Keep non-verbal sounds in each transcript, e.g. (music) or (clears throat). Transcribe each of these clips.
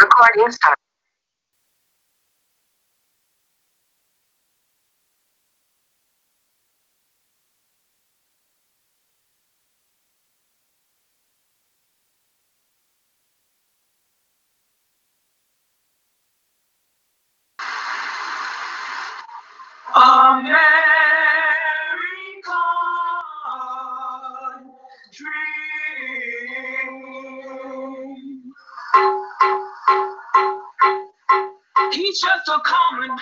Recording start. Just a common man,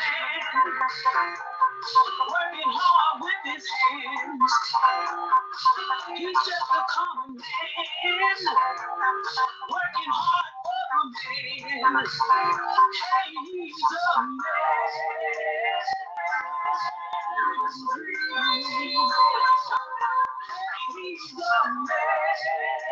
working hard with his hands. He's just a common man, working hard for a man. Hey, he's a dream. Hey, he's a man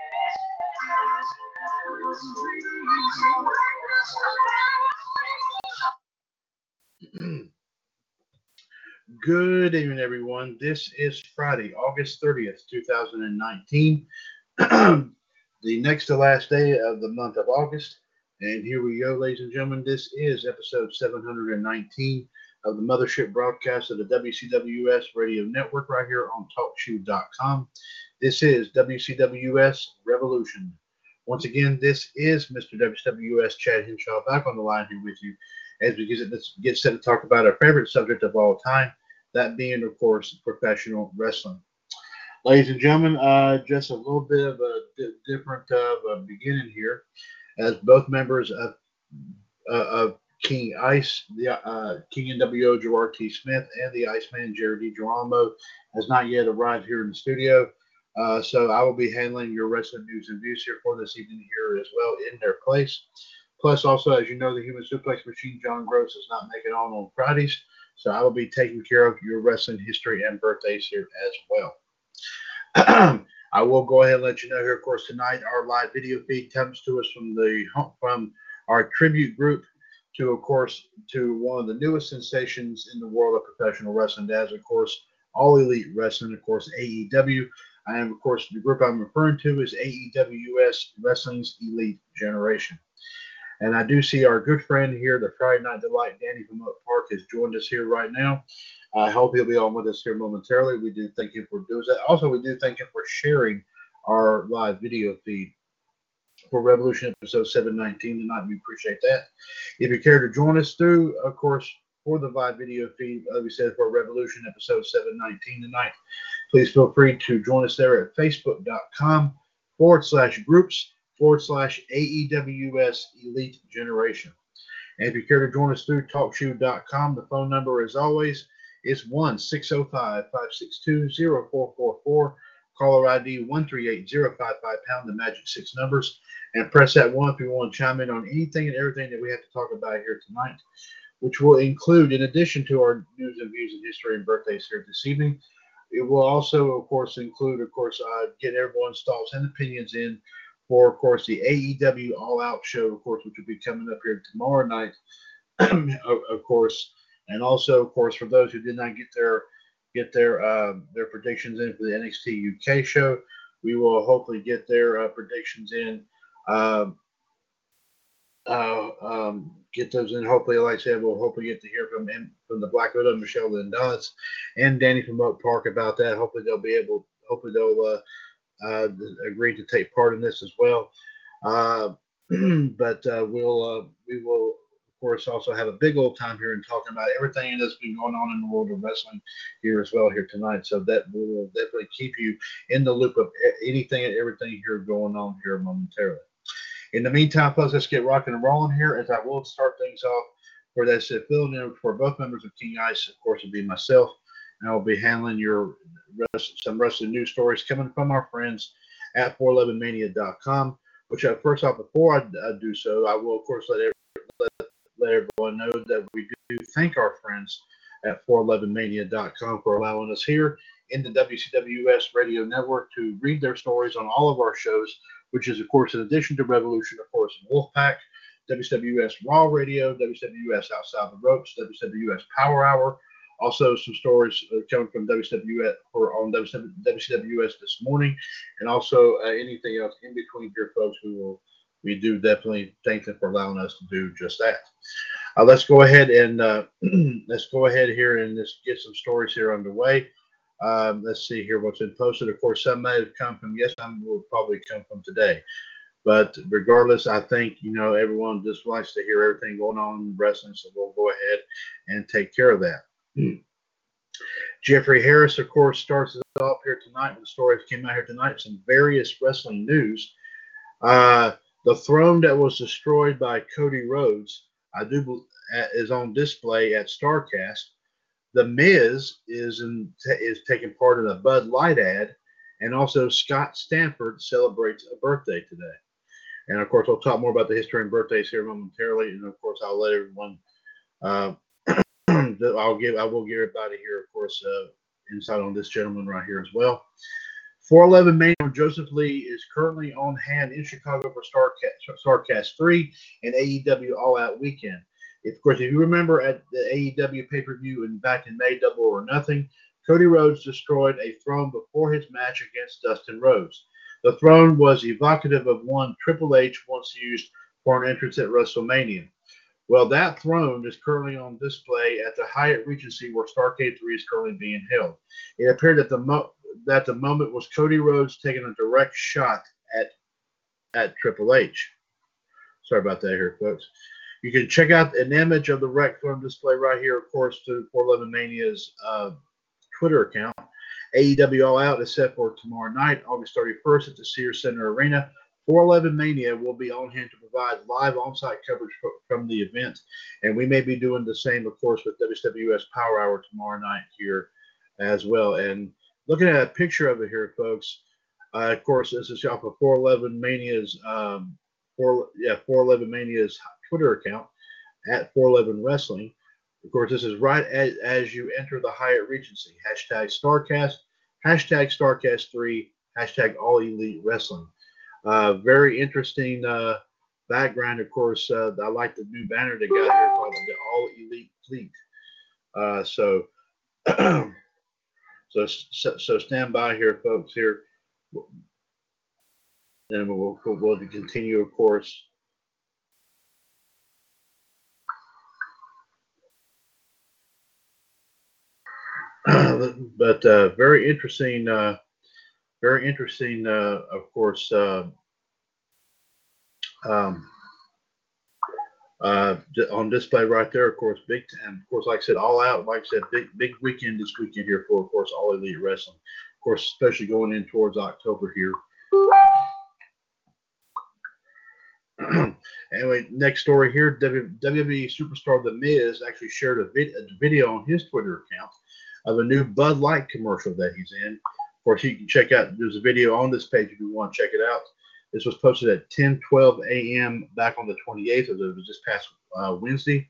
(clears throat) Good evening, everyone. This is Friday, August 30th, 2019, (clears throat) the next to last day of the month of August. And here we go, ladies and gentlemen. This is episode 719 of the Mothership broadcast of the WCWS Radio Network right here on TalkShoe.com. This is WCWS Revolution. Once again, this is Mr. WWS Chad Henshaw back on the line here with you as we get, set to talk about our favorite subject of all time, that being, of course, professional wrestling. Ladies and gentlemen, uh, just a little bit of a di- different a beginning here, as both members of, uh, of King Ice, the uh, King NWO Gerard T. Smith, and the Iceman Jared D. Geronimo has not yet arrived here in the studio. Uh, so I will be handling your wrestling news and views here for this evening here as well in their place. Plus, also, as you know, the Human Suplex Machine, John Gross, is not making on on Fridays. So I will be taking care of your wrestling history and birthdays here as well. (clears throat) I will go ahead and let you know here, of course, tonight our live video feed comes to us from the from our tribute group to, of course, to one of the newest sensations in the world of professional wrestling, as of course, All Elite Wrestling, of course, AEW. And of course, the group I'm referring to is AEWS Wrestling's Elite Generation. And I do see our good friend here, the Friday Night Delight, Danny from Oak Park, has joined us here right now. I hope he'll be on with us here momentarily. We do thank him for doing that. Also, we do thank him for sharing our live video feed for Revolution episode 719 tonight. We appreciate that. If you care to join us through, of course, for the live video feed, like we said, for Revolution episode 719 tonight, please feel free to join us there at facebook.com forward slash groups forward slash AEWS Elite Generation. And if you care to join us through TalkShoe.com, the phone number, as always, is 1 605 562 0444. Caller ID 138055 pound, the magic six numbers. And press that one if you want to chime in on anything and everything that we have to talk about here tonight, which will include, in addition to our news and views and history and birthdays here this evening, it will also, of course, include, of course, uh, get everyone's thoughts and opinions in for, of course, the AEW All Out show, of course, which will be coming up here tomorrow night, (clears throat) of, course, and also, of course, for those who did not get their get their uh, their predictions in for the NXT UK show, we will hopefully get their uh, predictions in. Um, uh, um, get those in. Hopefully, like I said, we'll hopefully get to hear from him, from the Black Widow, Michelle Lindalis, and Danny from Oak Park about that. Hopefully, they'll be able. Hopefully, they'll uh, uh, agree to take part in this as well. Uh, (clears throat) but uh, we'll uh, we will of course also have a big old time here and talking about everything that's been going on in the world of wrestling here as well here tonight. So that will definitely keep you in the loop of anything and everything here going on here momentarily. In the meantime, folks, let's get rocking and rolling here as I will start things off for that said filling in for both members of King Ice, of course, will be myself, and I will be handling your rest, some wrestling news stories coming from our friends at 411mania.com. Which, uh, first off, before I, I, do so, I will, of course, let, every, let, let everyone know that we do thank our friends at 411mania.com for allowing us here in the WCWS radio network to read their stories on all of our shows, which is, of course, in addition to Revolution, of course, Wolfpack, WWS Raw Radio, WWS Outside the Ropes, WWS Power Hour. Also, some stories uh, coming from WWS or on WCWS this morning, and also uh, anything else in between here, folks. We will we do definitely thank them for allowing us to do just that. Uh, let's go ahead and uh, (clears throat) let's go ahead here and just get some stories here underway. Um, let's see here what's been posted. Of course, some may have come from yes, some will probably come from today. But regardless, I think you know everyone just likes to hear everything going on in wrestling, so we'll go ahead and take care of that. (clears throat) Jeffrey Harris, of course, starts us off here tonight with the that came out here tonight. Some various wrestling news. Uh, the throne that was destroyed by Cody Rhodes, I do is on display at Starrcast. The Miz is in, is taking part in a Bud Light ad, and also Scott Stanford celebrates a birthday today. And of course, I'll talk more about the history and birthdays here momentarily. And of course, I'll let everyone. Uh, (clears throat) I'll give. I will give everybody here, of course, uh, insight on this gentleman right here as well. 411 Main Joseph Lee is currently on hand in Chicago for Starrcast, Starrcast 3 and AEW All Out Weekend. If, of course, if you remember at the AEW pay per view and back in May, Double or Nothing, Cody Rhodes destroyed a throne before his match against Dustin Rhodes. The throne was evocative of one Triple H once used for an entrance at WrestleMania. Well, that throne is currently on display at the Hyatt Regency where Starcade 3 is currently being held. It appeared that the mo- that the moment was Cody Rhodes taking a direct shot at at Triple H. Sorry about that here, folks. You can check out an image of the wreck throne display right here, of course, to 411 Mania's uh, Twitter account. AEW All Out is set for tomorrow night, August 31st at the Sears Center Arena. 411 Mania will be on hand to provide live on-site coverage from the event, and we may be doing the same, of course, with WWS Power Hour tomorrow night here as well. And looking at a picture of it here, folks, uh, of course, this is off of 411 Mania's, um, four, yeah, 411 Mania's Twitter account at 411 Wrestling. Of course, this is right as, as you enter the Hyatt Regency. Hashtag Starrcast, hashtag Starrcast3, hashtag All Elite Wrestling. Uh, very interesting uh, background, of course. Uh, I like the new banner they got here called the All Elite Fleet. Uh, so, (clears throat) so, so stand by here, folks. Here, and we'll, we'll continue, of course. (clears throat) but uh, very interesting, uh, very interesting, uh, of course, uh, um, uh, on display right there, of course, big time. Of course, like I said, all out, like I said, big big weekend this weekend here for, of course, all elite wrestling. Of course, especially going in towards October here. (clears throat) anyway, next story here WWE superstar The Miz actually shared a, vid- a video on his Twitter account of a new Bud Light commercial that he's in. Of course, you can check out, there's a video on this page if you want to check it out. This was posted at 10 12 a.m. back on the 28th, of it was this past uh, Wednesday.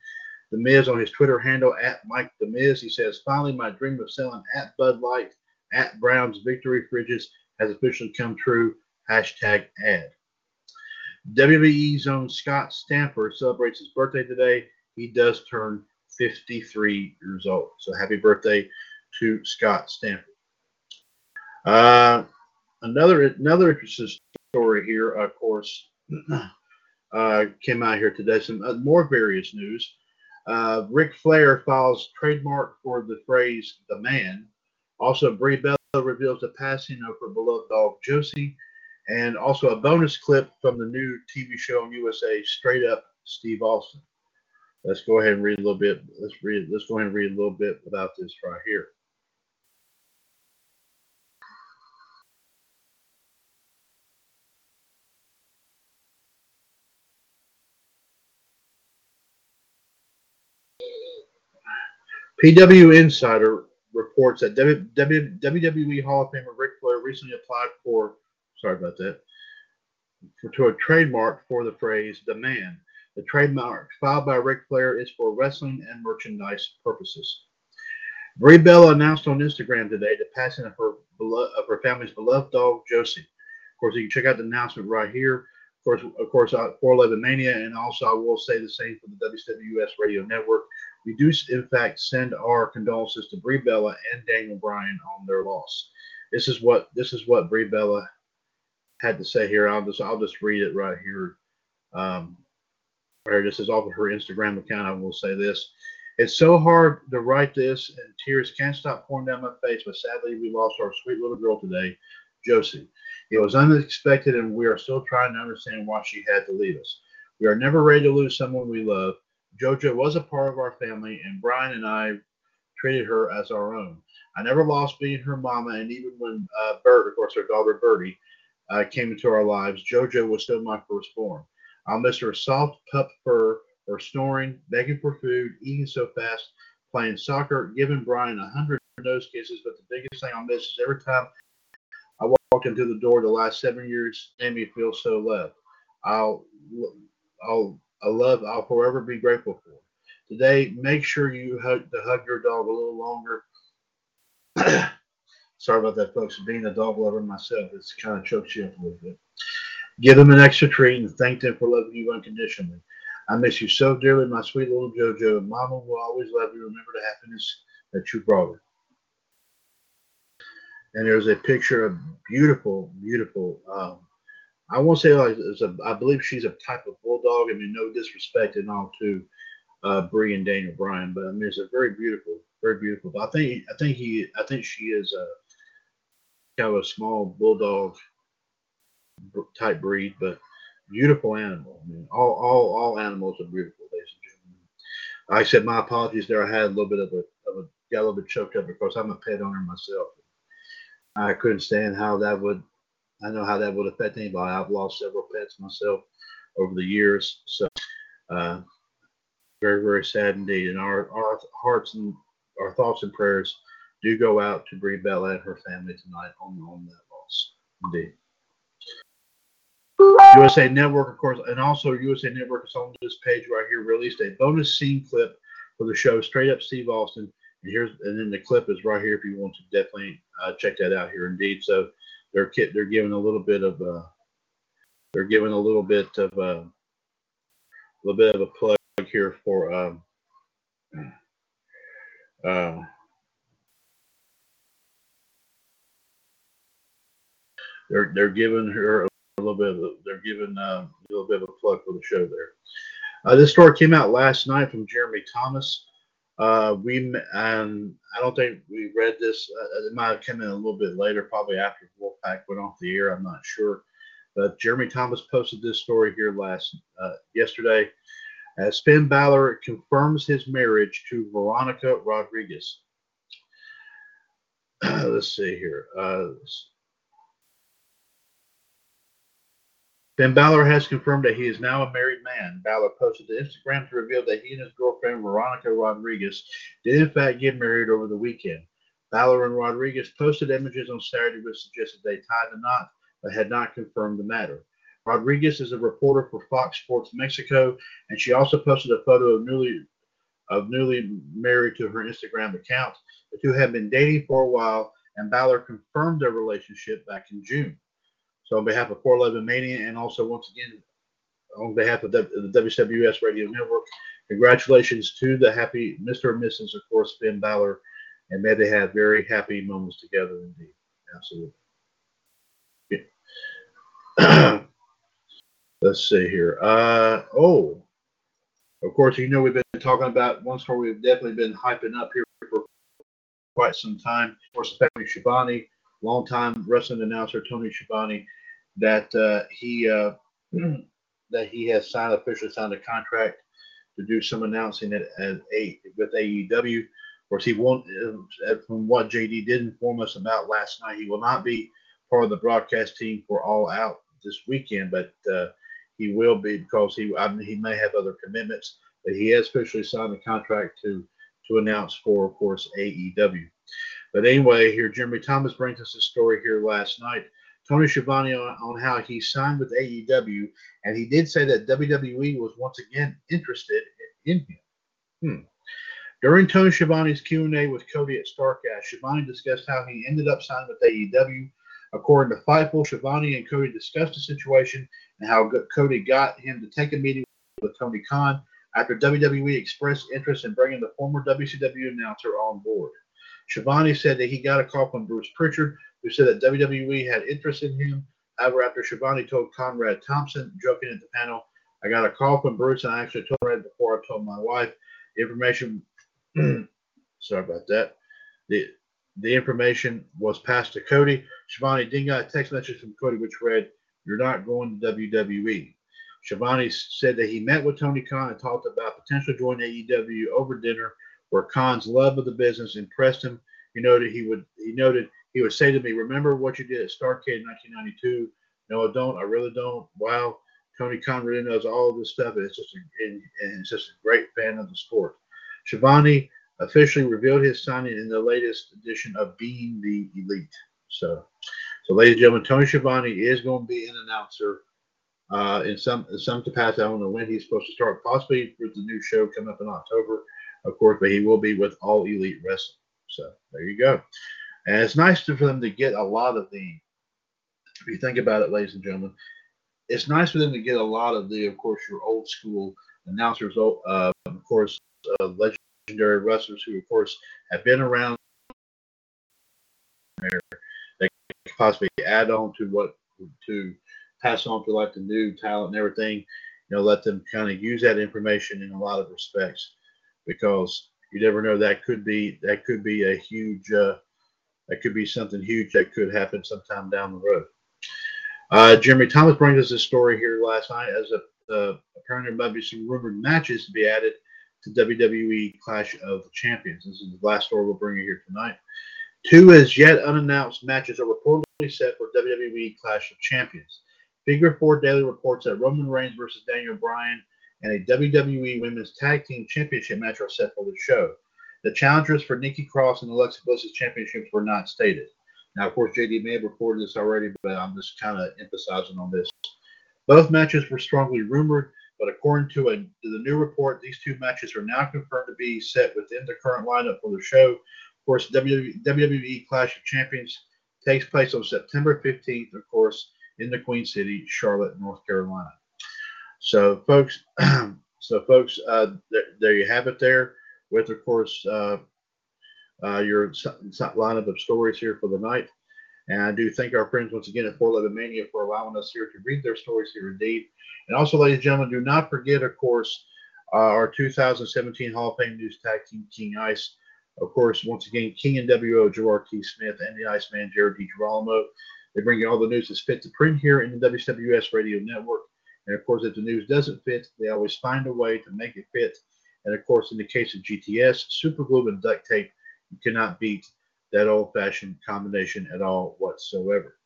The Miz on his Twitter handle at Mike The Miz, he says, Finally, my dream of selling at Bud Light at Brown's Victory Fridges has officially come true. Hashtag ad. WWE's own Scott Stanford celebrates his birthday today. He does turn 53 years old. So happy birthday to Scott Stanford. Uh, another another interesting story here, of course, (clears throat) uh, came out here today. Some uh, more various news. Uh, Ric Flair files trademark for the phrase "the man." Also, Brie Bella reveals the passing of her beloved dog Josie, and also a bonus clip from the new TV show on USA, Straight Up Steve Austin. Let's go ahead and read a little bit. Let's read. Let's go ahead and read a little bit about this right here. PW Insider reports that WWE Hall of Famer Ric Flair recently applied for, sorry about that, for, to a trademark for the phrase "the man." The trademark filed by Ric Flair is for wrestling and merchandise purposes. Brie Bella announced on Instagram today the passing of her of her family's beloved dog Josie. Of course, you can check out the announcement right here. Of course, of course, uh, 411 Mania, and also I will say the same for the WWS Radio Network. We do, in fact, send our condolences to Brie Bella and Daniel Bryan on their loss. This is what this is what Brie Bella had to say here. I'll just I'll just read it right here. Um, or this is off of her Instagram account. I will say this. It's so hard to write this, and tears can't stop pouring down my face. But sadly, we lost our sweet little girl today, Josie. It was unexpected, and we are still trying to understand why she had to leave us. We are never ready to lose someone we love. JoJo was a part of our family, and Bryan and I treated her as our own. I never lost being her mama, and even when uh, Bert, of course, her daughter Birdie, uh, came into our lives, JoJo was still my firstborn. I'll miss her soft pup fur, her snoring, begging for food, eating so fast, playing soccer, giving Bryan a hundred nose kisses. But the biggest thing I'll miss is every time I walk into the door the last seven years, made me feel so loved. I'll, I'll, I love. I'll forever be grateful for. Today, make sure you hug to hug your dog a little longer. (clears throat) Sorry about that, folks. Being a dog lover myself, it's kind of chokes you up a little bit. Give them an extra treat and thank them for loving you unconditionally. I miss you so dearly, my sweet little JoJo. Mama will always love you. Remember the happiness that you brought her. And there's a picture of beautiful, beautiful. Um, I won't say like a. I believe she's a type of bulldog. I mean, no disrespect and all to uh, Brie and Daniel Bryan, but I mean, it's a very beautiful, very beautiful. But I think, I think he, I think she is a kind of a small bulldog type breed, but beautiful animal. I mean, all all all animals are beautiful, ladies and gentlemen. I said my apologies there. I had a little bit of a, of a got a little bit choked up because I'm a pet owner myself. I couldn't stand how that would. I know how that would affect anybody. I've lost several pets myself over the years, so uh, very very sad indeed. And our our hearts and our thoughts and prayers do go out to Brie Bella and her family tonight on on that loss. Indeed. USA Network, of course, and also USA Network is on this page right here released a bonus scene clip for the show Straight Up Steve Austin. And here's and then the clip is right here if you want to definitely uh, check that out here. Indeed, so they're they're giving a little bit of uh, they're giving a little bit of uh, a little bit of a plug here for um, (clears throat) uh, they're they're giving her a little bit of a, they're giving uh, a little bit of a plug for the show there. Uh, this story came out last night from Jeremy Thomas. Uh, we I don't think we read this. Uh, it might have come in a little bit later, probably after Wolfpack went off the air. I'm not sure, but Jeremy Thomas posted this story here last uh, yesterday. As Finn Balor confirms his marriage to Veronica Rodriguez. (clears throat) let's see here. Uh, Finn Balor has confirmed that he is now a married man. Balor posted to Instagram to reveal that he and his girlfriend Veronica Rodriguez did in fact get married over the weekend. Balor and Rodriguez posted images on Saturday which suggested they tied the knot, but had not confirmed the matter. Rodriguez is a reporter for Fox Sports Mexico, and she also posted a photo of newly of newly married to her Instagram account. The two have been dating for a while, and Balor confirmed their relationship back in June. So on behalf of 411 Mania and also once again on behalf of the, WWS Radio Network, congratulations to the happy Mr. and Mrs. of course Finn Balor, and may they have very happy moments together indeed. Absolutely. Yeah. (clears throat) Let's see here. Uh, oh, of course, you know we've been talking about one story we've definitely been hyping up here for quite some time. Of course, Tony Schiavone, longtime wrestling announcer Tony Schiavone that uh, he uh, (clears throat) that he has signed officially signed a contract to do some announcing at, at a with AEW. Of course, he won't. Uh, from what JD did inform us about last night, he will not be part of the broadcast team for All Out this weekend, but uh, he will be because he I mean, he may have other commitments. But he has officially signed a contract to to announce for, of course, AEW. But anyway, here Jeremy Thomas brings us a story here last night. Tony Schiavone on, on how he signed with AEW, and he did say that WWE was once again interested in him. Hmm. During Tony Schiavone's Q&A with Cody at Starrcast, Schiavone discussed how he ended up signing with AEW. According to Fightful, Schiavone and Cody discussed the situation and how Cody got him to take a meeting with Tony Khan after WWE expressed interest in bringing the former WCW announcer on board. Schiavone said that he got a call from Bruce Prichard, who said that WWE had interest in him. However, after Schiavone told Conrad Thompson, joking at the panel, I got a call from Bruce, and I actually told Red before I told my wife. Information, (clears throat) sorry about that. The the information was passed to Cody. Schiavone then got a text message from Cody, which read, "You're not going to WWE." Schiavone said that he met with Tony Khan and talked about potentially joining AEW over dinner, where Khan's love of the business impressed him. He noted he would he noted he would say to me, "Remember what you did at Starrcade in 1992?" No, I don't. I really don't. Wow, Tony really knows all this stuff, and it's just a, and, and it's just a great fan of the sport. Schiavone officially revealed his signing in the latest edition of Being the Elite. So, so ladies and gentlemen, Tony Schiavone is going to be an announcer uh, in some in some capacity. I don't know when he's supposed to start. Possibly with the new show coming up in October, of course, but he will be with All Elite Wrestling. So there you go. And it's nice for them to get a lot of the. If you think about it, ladies and gentlemen, it's nice for them to get a lot of the, of course, your old school announcers, uh, of course, uh, legendary wrestlers who, of course, have been around. They can possibly add on to what to pass on to like the new talent and everything. You know, let them kind of use that information in a lot of respects because you never know that could be that could be a huge uh, that could be something huge that could happen sometime down the road. Uh, Jeremy Thomas brings us this story here last night as a uh, might be some rumored matches to be added to WWE Clash of Champions. This is the last story we'll bring you here tonight. Two as yet unannounced matches are reportedly set for WWE Clash of Champions. Figure Four Daily reports that Roman Reigns versus Daniel Bryan and a WWE Women's Tag Team Championship match are set for the show. The challengers for Nikki Cross and Alexa Bliss's championships were not stated. Now, of course, JD may have reported this already, but I'm just kind of emphasizing on this. Both matches were strongly rumored, but according to, a, to the new report, these two matches are now confirmed to be set within the current lineup for the show. Of course, WWE Clash of Champions takes place on September 15th, of course, in the Queen City, Charlotte, North Carolina. So, folks, (clears throat) so folks, uh, there, there, you have it. There, with of course uh, uh, your lineup of stories here for the night. And I do thank our friends once again at 411 Mania for allowing us here to read their stories here indeed. And also, ladies and gentlemen, do not forget, of course, uh, our 2017 Hall of Fame News Tag Team King Ice. Of course, once again, King NWO Gerard T. Smith and the Iceman Jared DiGirolamo. They bring you all the news that's fit to print here in the WWS Radio Network. And of course, if the news doesn't fit, they always find a way to make it fit. And of course, in the case of GTS, super glue and duct tape, you cannot beat that old fashioned combination at all whatsoever.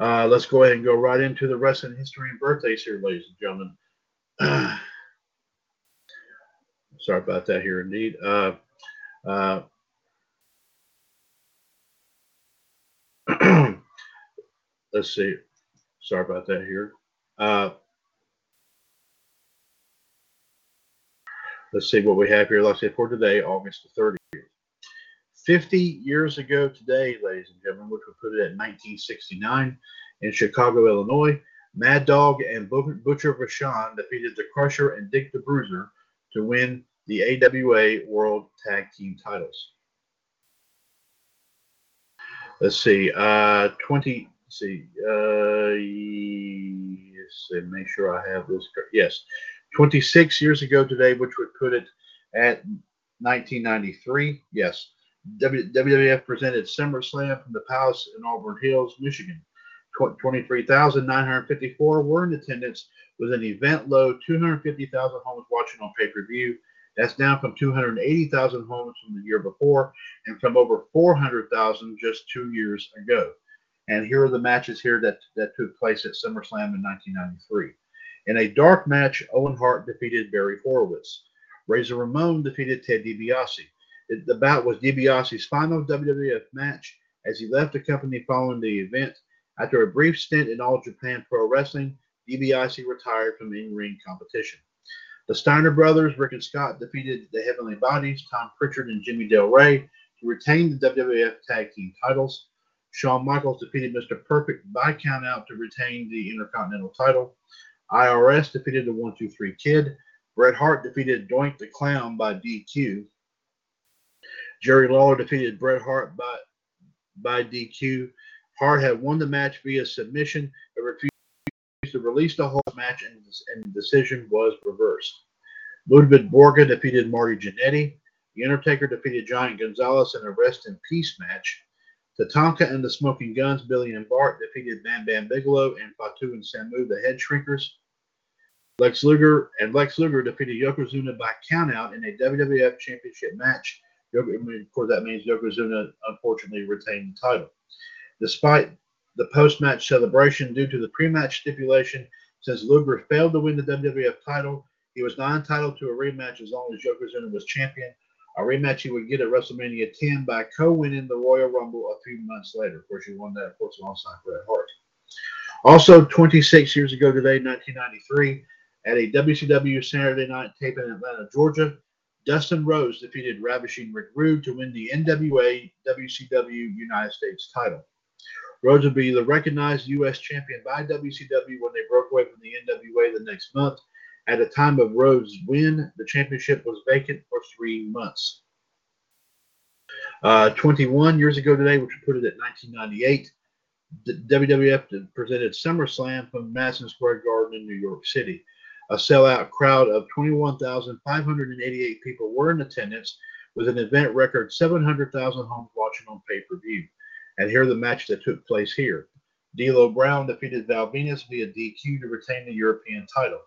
Uh, let's go ahead and go right into the wrestling history and birthdays here, ladies and gentlemen. (clears throat) sorry about that here, indeed. Uh, uh, (clears throat) let's see. Sorry about that here. Let's see what we have here. Let's say for today, August the 30th. 50 years ago today, ladies and gentlemen, which would put it at 1969 in Chicago, Illinois, Mad Dog and Butcher Vachon defeated the Crusher and Dick the Bruiser to win the AWA World Tag Team titles. Let's see, uh, 20, let's see, uh, yes, and make sure I have this. Yes, 26 years ago today, which would put it at 1993. Yes, WWF presented SummerSlam from the Palace in Auburn Hills, Michigan. 23,954 were in attendance with an event low 250,000 homes watching on pay-per-view. That's down from 280,000 homes from the year before and from over 400,000 just two years ago. And here are the matches here that, that took place at SummerSlam in 1993. In a dark match, Owen Hart defeated Barry Horowitz. Razor Ramon defeated Ted DiBiase. The bout was DiBiase's final WWF match as he left the company following the event. After a brief stint in All Japan Pro Wrestling, DiBiase retired from in-ring competition. The Steiner brothers, Rick and Scott, defeated the Heavenly Bodies, Tom Prichard and Jimmy Del Rey, to retain the WWF Tag Team titles. Shawn Michaels defeated Mr. Perfect by countout to retain the Intercontinental title. IRS defeated the 123 Kid. Bret Hart defeated Doink the Clown by DQ. Jerry Lawler defeated Bret Hart by, by DQ. Hart had won the match via submission, but refused to release the whole match, and, and the decision was reversed. Ludwig Borga defeated Marty Jannetty. The Undertaker defeated Giant Gonzalez in a rest in peace match. Tatanka and the Smoking Guns, Billy and Bart, defeated Bam Bam Bigelow and Fatu and Samu, the Head Shrinkers. Lex Luger and Lex Luger defeated Yokozuna by countout in a WWF Championship match. Of course, that means Yokozuna unfortunately retained the title. Despite the post-match celebration due to the pre-match stipulation, since Luger failed to win the WWF title, he was not entitled to a rematch as long as Yokozuna was champion. A rematch he would get at WrestleMania 10 by co-winning the Royal Rumble a few months later. Of course, he won that, of course, alongside Bret Hart. Also, 26 years ago today, 1993, at a WCW Saturday night tape in Atlanta, Georgia, Dustin Rhodes defeated Ravishing Rick Rude to win the NWA WCW United States title. Rhodes would be the recognized U.S. champion by WCW when they broke away from the NWA the next month. At the time of Rhodes' win, the championship was vacant for three months. Uh, 21 years ago today, which would put it at 1998, the WWF presented SummerSlam from Madison Square Garden in New York City. A sellout crowd of 21,588 people were in attendance, with an event record 700,000 homes watching on pay-per-view. And here are the matches that took place here. D'Lo Brown defeated Val Venis via DQ to retain the European title.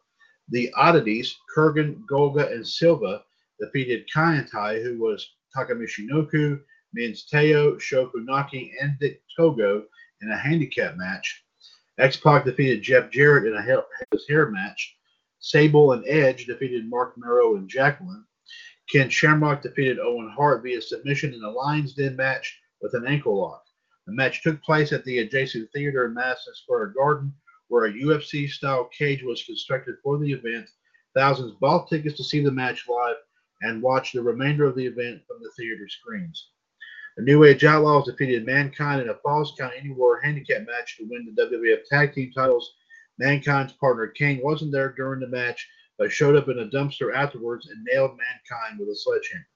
The Oddities, Kurgan, Golga, and Silva defeated Kaientai, who was Taka Michinoku, Minsteo, Sho Funaki, and Dick Togo in a handicap match. X-Pac defeated Jeff Jarrett in a hair match. Sable and Edge defeated Marc Mero and Jacqueline. Ken Shamrock defeated Owen Hart via submission in a Lions Den match with an ankle lock. The match took place at the adjacent theater in Madison Square Garden, where a UFC style cage was constructed for the event. Thousands bought tickets to see the match live and watched the remainder of the event from the theater screens. The New Age Outlaws defeated Mankind in a Falls Count Anywhere handicap match to win the WWF Tag Team titles. Mankind's partner Kane wasn't there during the match, but showed up in a dumpster afterwards and nailed Mankind with a sledgehammer.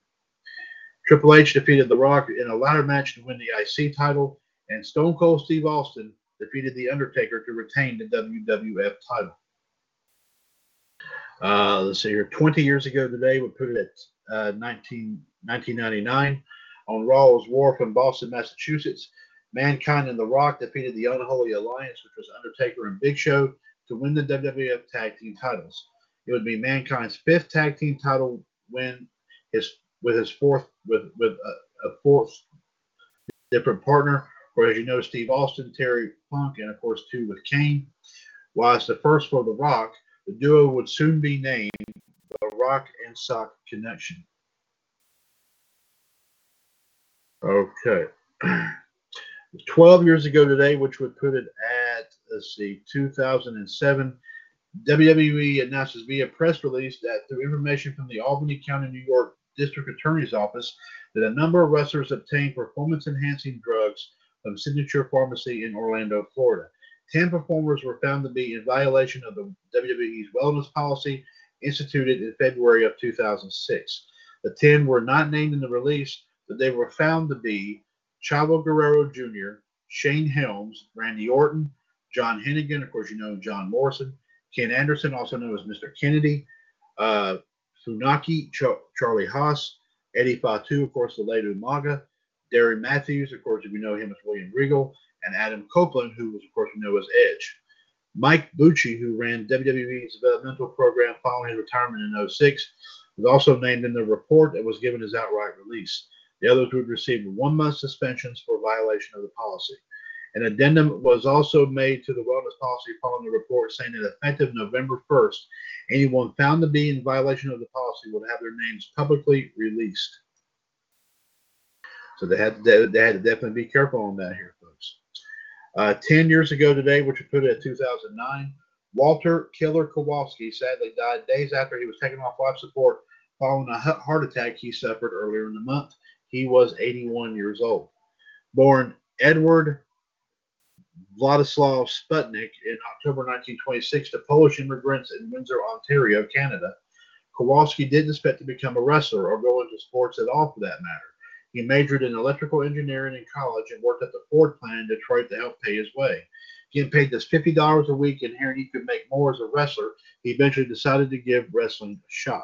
Triple H defeated The Rock in a ladder match to win the IC title, and Stone Cold Steve Austin defeated The Undertaker to retain the WWF title. Uh, let's see here. 20 years ago today, we put it at uh, 19, 1999 on Raw is War in Boston, Massachusetts. Mankind and The Rock defeated the Unholy Alliance, which was Undertaker and Big Show, to win the WWF Tag Team titles. It would be Mankind's fifth tag team title win, his with his fourth with with a, a fourth different partner. Or as you know, Steve Austin, Terry Funk, and of course two with Kane. While it's the first for The Rock, the duo would soon be named the Rock and Sock Connection. Okay. (clears throat) 12 years ago today, which would put it at, let's see, 2007, WWE announces via press release that through information from the Albany County, New York District Attorney's Office, that a number of wrestlers obtained performance enhancing drugs from Signature Pharmacy in Orlando, Florida. 10 performers were found to be in violation of the WWE's wellness policy instituted in February of 2006. The 10 were not named in the release, but they were found to be Chavo Guerrero Jr., Shane Helms, Randy Orton, John Hennigan, of course, you know John Morrison, Ken Anderson, also known as Mr. Kennedy, uh, Funaki, Ch- Charlie Haas, Eddie Fatu, of course, the late Umaga, Darren Matthews, of course, if you know him as William Regal, and Adam Copeland, who was, of course, we know as Edge. Mike Bucci, who ran WWE's developmental program following his retirement in 06, was also named in the report that was given his outright release. The others would receive one month suspensions for violation of the policy. An addendum was also made to the wellness policy following the report saying that effective November 1st, anyone found to be in violation of the policy would have their names publicly released. So they had to, they had to definitely be careful on that here, folks. Uh, Ten years ago today, which would put it at 2009, Walter Killer Kowalski sadly died days after he was taken off life support following a heart attack he suffered earlier in the month. He was 81 years old. Born Edward Vladislav Spulnik in October 1926 to Polish immigrants in Windsor, Ontario, Canada, Kowalski didn't expect to become a wrestler or go into sports at all for that matter. He majored in electrical engineering in college and worked at the Ford plant in Detroit to help pay his way. Getting paid just $50 a week and hearing he could make more as a wrestler, he eventually decided to give wrestling a shot.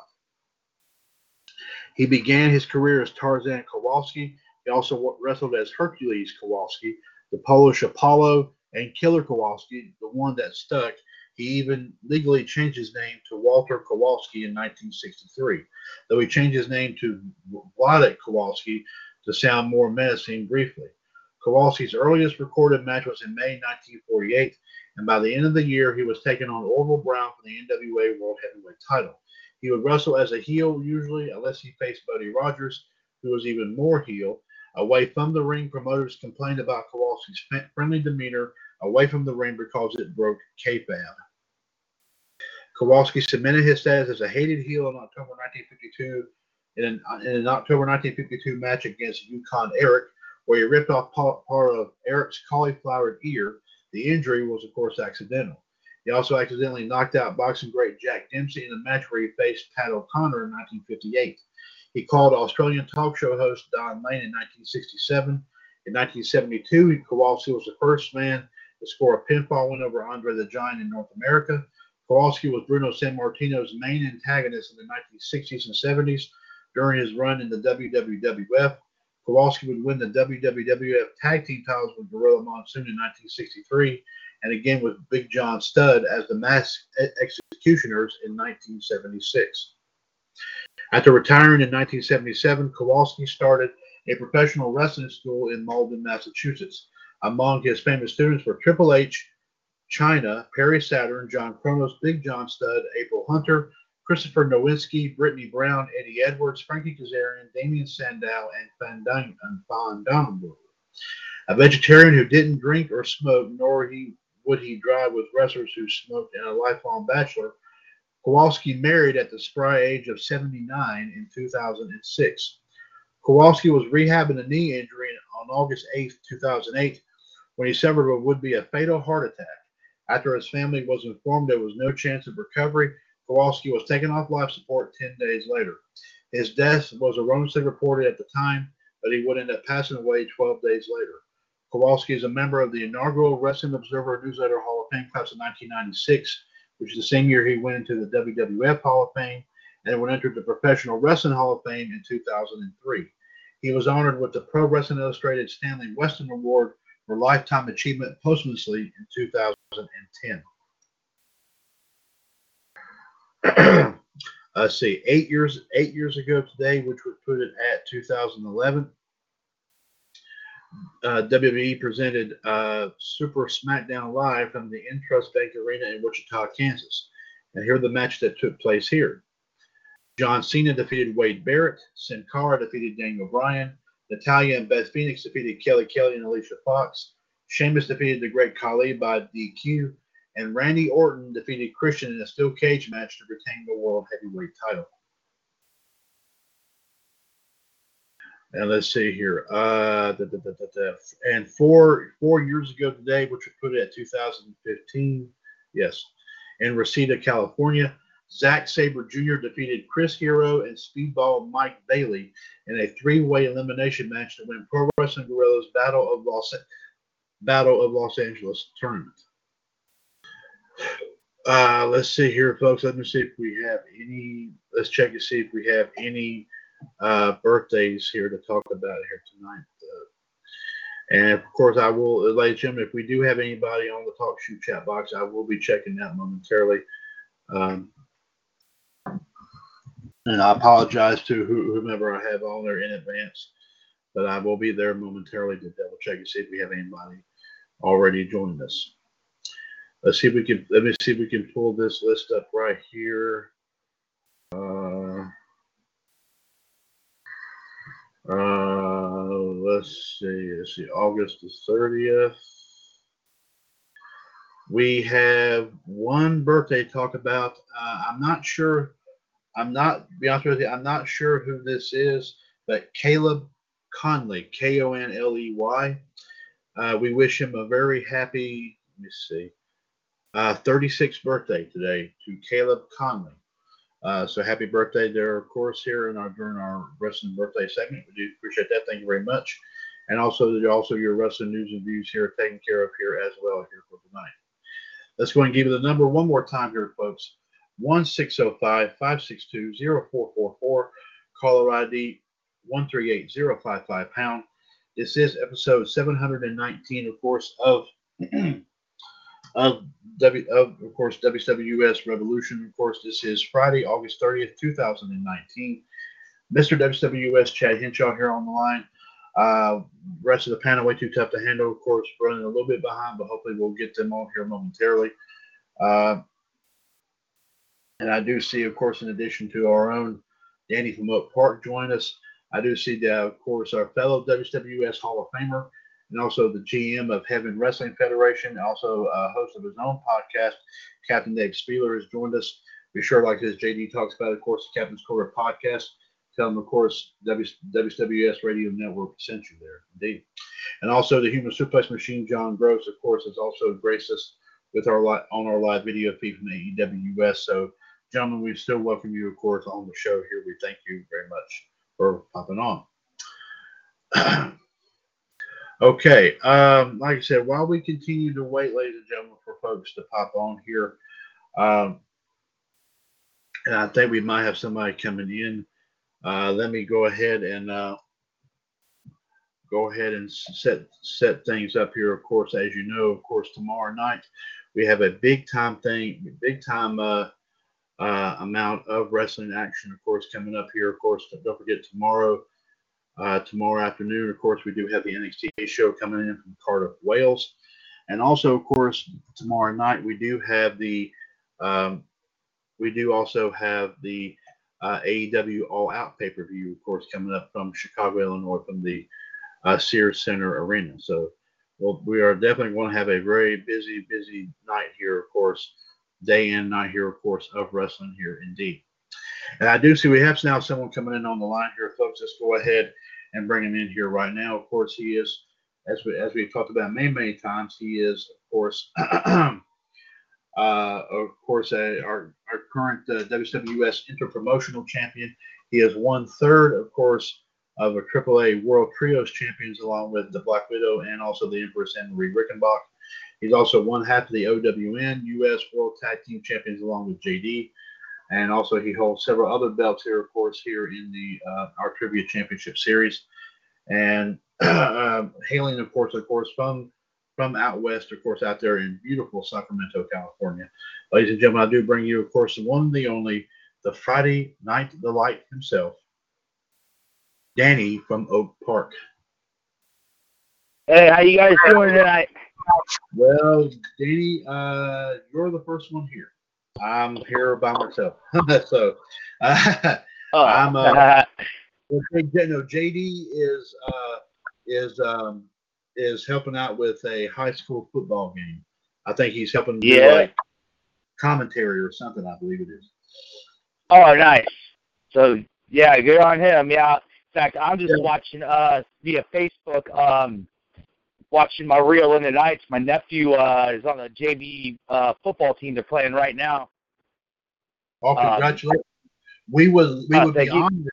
He began his career as Tarzan Kowalski. He also wrestled as Hercules Kowalski, the Polish Apollo, and Killer Kowalski, the one that stuck. He even legally changed his name to Walter Kowalski in 1963, though he changed his name to Wladek Kowalski to sound more menacing briefly. Kowalski's earliest recorded match was in May 1948, and by the end of the year, he was taking on Orville Brown for the NWA World Heavyweight title. He would wrestle as a heel usually, unless he faced Buddy Rogers, who was even more heel, Away from the ring, promoters complained about Kowalski's friendly demeanor away from the ring because it broke kayfabe. Kowalski cemented his status as a hated heel in October 1952 in an, in an October 1952 match against Yukon Eric, where he ripped off part of Eric's cauliflower ear. The injury was, of course, accidental. He also accidentally knocked out boxing great Jack Dempsey in a match where he faced Pat O'Connor in 1958. He called Australian talk show host Don Lane in 1967. In 1972, Kowalski was the first man to score a pinfall win over Andre the Giant in North America. Kowalski was Bruno Sammartino's main antagonist in the 1960s and 70s during his run in the WWF. Kowalski would win the WWF Tag Team titles with Gorilla Monsoon in 1963 and again with Big John Studd as the Mass Executioners in 1976. After retiring in 1977, Kowalski started a professional wrestling school in Malden, Massachusetts. Among his famous students were Triple H, Chyna, Perry Saturn, John Kronus, Big John Studd, April Hunter, Christopher Nowinski, Brittany Brown, Eddie Edwards, Frankie Kazarian, Damien Sandow, and Fandango. A vegetarian who didn't drink or smoke, nor he would he drive with wrestlers who smoked, and a lifelong bachelor, Kowalski married at the spry age of 79 in 2006. Kowalski was rehabbing a knee injury on August 8, 2008, when he suffered what would be a fatal heart attack. After his family was informed there was no chance of recovery, Kowalski was taken off life support 10 days later. His death was erroneously reported at the time, but he would end up passing away 12 days later. Kowalski is a member of the inaugural Wrestling Observer Newsletter Hall of Fame class of 1996 which is the same year he went into the WWF Hall of Fame and would enter the Professional Wrestling Hall of Fame in 2003. He was honored with the Pro Wrestling Illustrated Stanley Weston Award for Lifetime Achievement posthumously in 2010. (clears throat) Let's see, eight years eight years ago today, which would put it at 2011 uh, WWE presented uh, Super SmackDown Live from the Intrust Bank Arena in Wichita, Kansas. And here are the match that took place here. John Cena defeated Wade Barrett. Sin Cara defeated Daniel Bryan. Natalya and Beth Phoenix defeated Kelly Kelly and Alicia Fox. Sheamus defeated the Great Khali by DQ. And Randy Orton defeated Christian in a steel cage match to retain the World Heavyweight title. And let's see here. Uh, da, da, da, and four four years ago today, which would put it at 2015. Yes. In Reseda, California, Zack Sabre Jr. defeated Chris Hero and Speedball Mike Bailey in a three-way elimination match to win Pro Wrestling Guerrillas Battle of Los Battle of Los Angeles tournament. Uh, let's see here, folks. Let me see if we have any. Let's check to see if we have any uh, birthdays here to talk about here tonight. Uh, And of course, I will, uh, ladies and gentlemen, if we do have anybody on the TalkShoe chat box, I will be checking that momentarily. Um, and I apologize to who- whomever I have on there in advance, but I will be there momentarily to double check and see if we have anybody already joined us. Let's see if we can, let me see if we can pull this list up right here. Uh, uh, let's see, let's see, August the thirtieth. We have one birthday talk about. Uh, I'm not sure, I'm not, be honest with you, I'm not sure who this is, but Caleb Konley, K O N L E Y. Uh, we wish him a very happy, let me see, uh, 36th birthday today to Caleb Konley. Uh, so happy birthday there, of course, here in our during our wrestling birthday segment. We do appreciate that. Thank you very much. And also, also your wrestling news and views here taken care of here as well here for tonight. Let's go and give you the number one more time here, folks. 1-605-562-0444. Caller ID 138055 pound. This is episode 719, of course, of (clears throat) of W of, of course WWS Revolution. Of course, this is Friday, August 30th, 2019. Mr. WWS Chad Henshaw here on the line. Uh, rest of the panel way too tough to handle. Of course, running a little bit behind, but hopefully we'll get them on here momentarily. Uh, and I do see, of course, in addition to our own Danny from Oak Park join us, I do see, uh, of course, our fellow WWS Hall of Famer and also the GM of Heaven Wrestling Federation, also a host of his own podcast. Captain Dave Spieler has joined us. Be sure, like this JD talks about, of course, the Captain's Corner podcast. Tell him, of course, WWS Radio Network sent you there, indeed. And also the Human Suplex Machine, John Gross, of course, has also graced us with our li- on our live video feed from AEWUS. So, gentlemen, we still welcome you, of course, on the show here. We thank you very much for popping on. (clears throat) Okay, um, like I said, while we continue to wait, ladies and gentlemen, for folks to pop on here, um, and I think we might have somebody coming in. Uh, let me go ahead and uh, go ahead and set set things up here. Of course, as you know, of course, tomorrow night we have a big time thing, big time uh, uh, amount of wrestling action. Of course, coming up here. Of course, don't forget tomorrow. Uh, tomorrow afternoon, of course, we do have the NXT show coming in from Cardiff, Wales. And also, of course, tomorrow night we do have the um, we do also have the uh, AEW All Out pay per view, of course, coming up from Chicago, Illinois, from the uh, Sears Center Arena. So, well, we are definitely going to have a very busy, busy night here, of course, day in and night here, of course, of wrestling here, indeed. And I do see we have now someone coming in on the line here, folks. Let's go ahead and bring him in here right now. Of course, he is, as we as we've talked about many many times, he is of course, (clears throat) uh, of course, our our current uh, WWS Interpromotional Champion. He is one third, of course, of a AAA World Trios Champions, along with the Black Widow and also the Empress Anne Marie Rickenbach. He's also one half of the OWN US World Tag Team Champions, along with JD and also he holds several other belts here, of course, here in the uh, our Trivia Championship Series, and (clears throat) uh, hailing, of course, of course, from from out west, of course, out there in beautiful Sacramento, California. Ladies and gentlemen, I do bring you, of course, the one, the only, the Friday Night Delight himself, Danny from Oak Park. Hey, how you guys doing tonight? Well, Danny, uh, you're the first one here. I'm here by myself. (laughs) so uh, (laughs) Oh, I'm, uh, (laughs) no, JD is uh, is um, is helping out with a high school football game. I think he's helping do Yeah. like commentary or something. I believe it is. oh, nice. So yeah, good on him. Yeah. In fact, I'm just Yeah. watching uh via Facebook. Um, watching my reel in the nights. My nephew uh is on the JV uh football team they're playing right now. Oh, Um, congratulations! we would we uh, would be you. honored.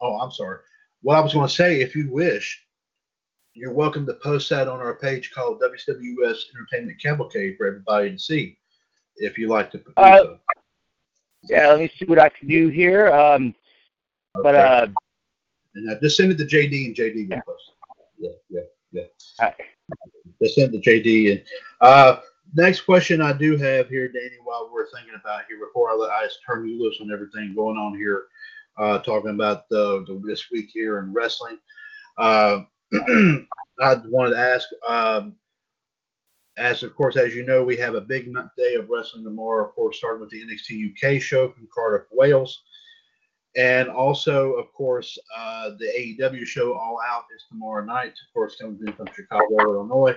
Oh, I'm sorry. What I was going to say, if you wish, you're welcome to post that on our page called WWS Entertainment Cavalcade for everybody to see, if you like to. Uh, so. Yeah, let me see what I can do here. Um, but Okay. uh, and uh, just send it to JD and JD will Yeah. post. it. Yeah, yeah. Yeah. Right. They sent the JD. And uh, next question I do have here, Danny, while we're thinking about here before I let I just turn you loose on everything going on here, uh, talking about the, the this week here in wrestling. Uh, (clears throat) I wanted to ask, um, as of course, as you know, we have a big day of wrestling tomorrow. Of course, starting with the NXT UK show from Cardiff, Wales. And also, of course, uh, the AEW show All Out is tomorrow night. Of course, comes in from Chicago, Illinois.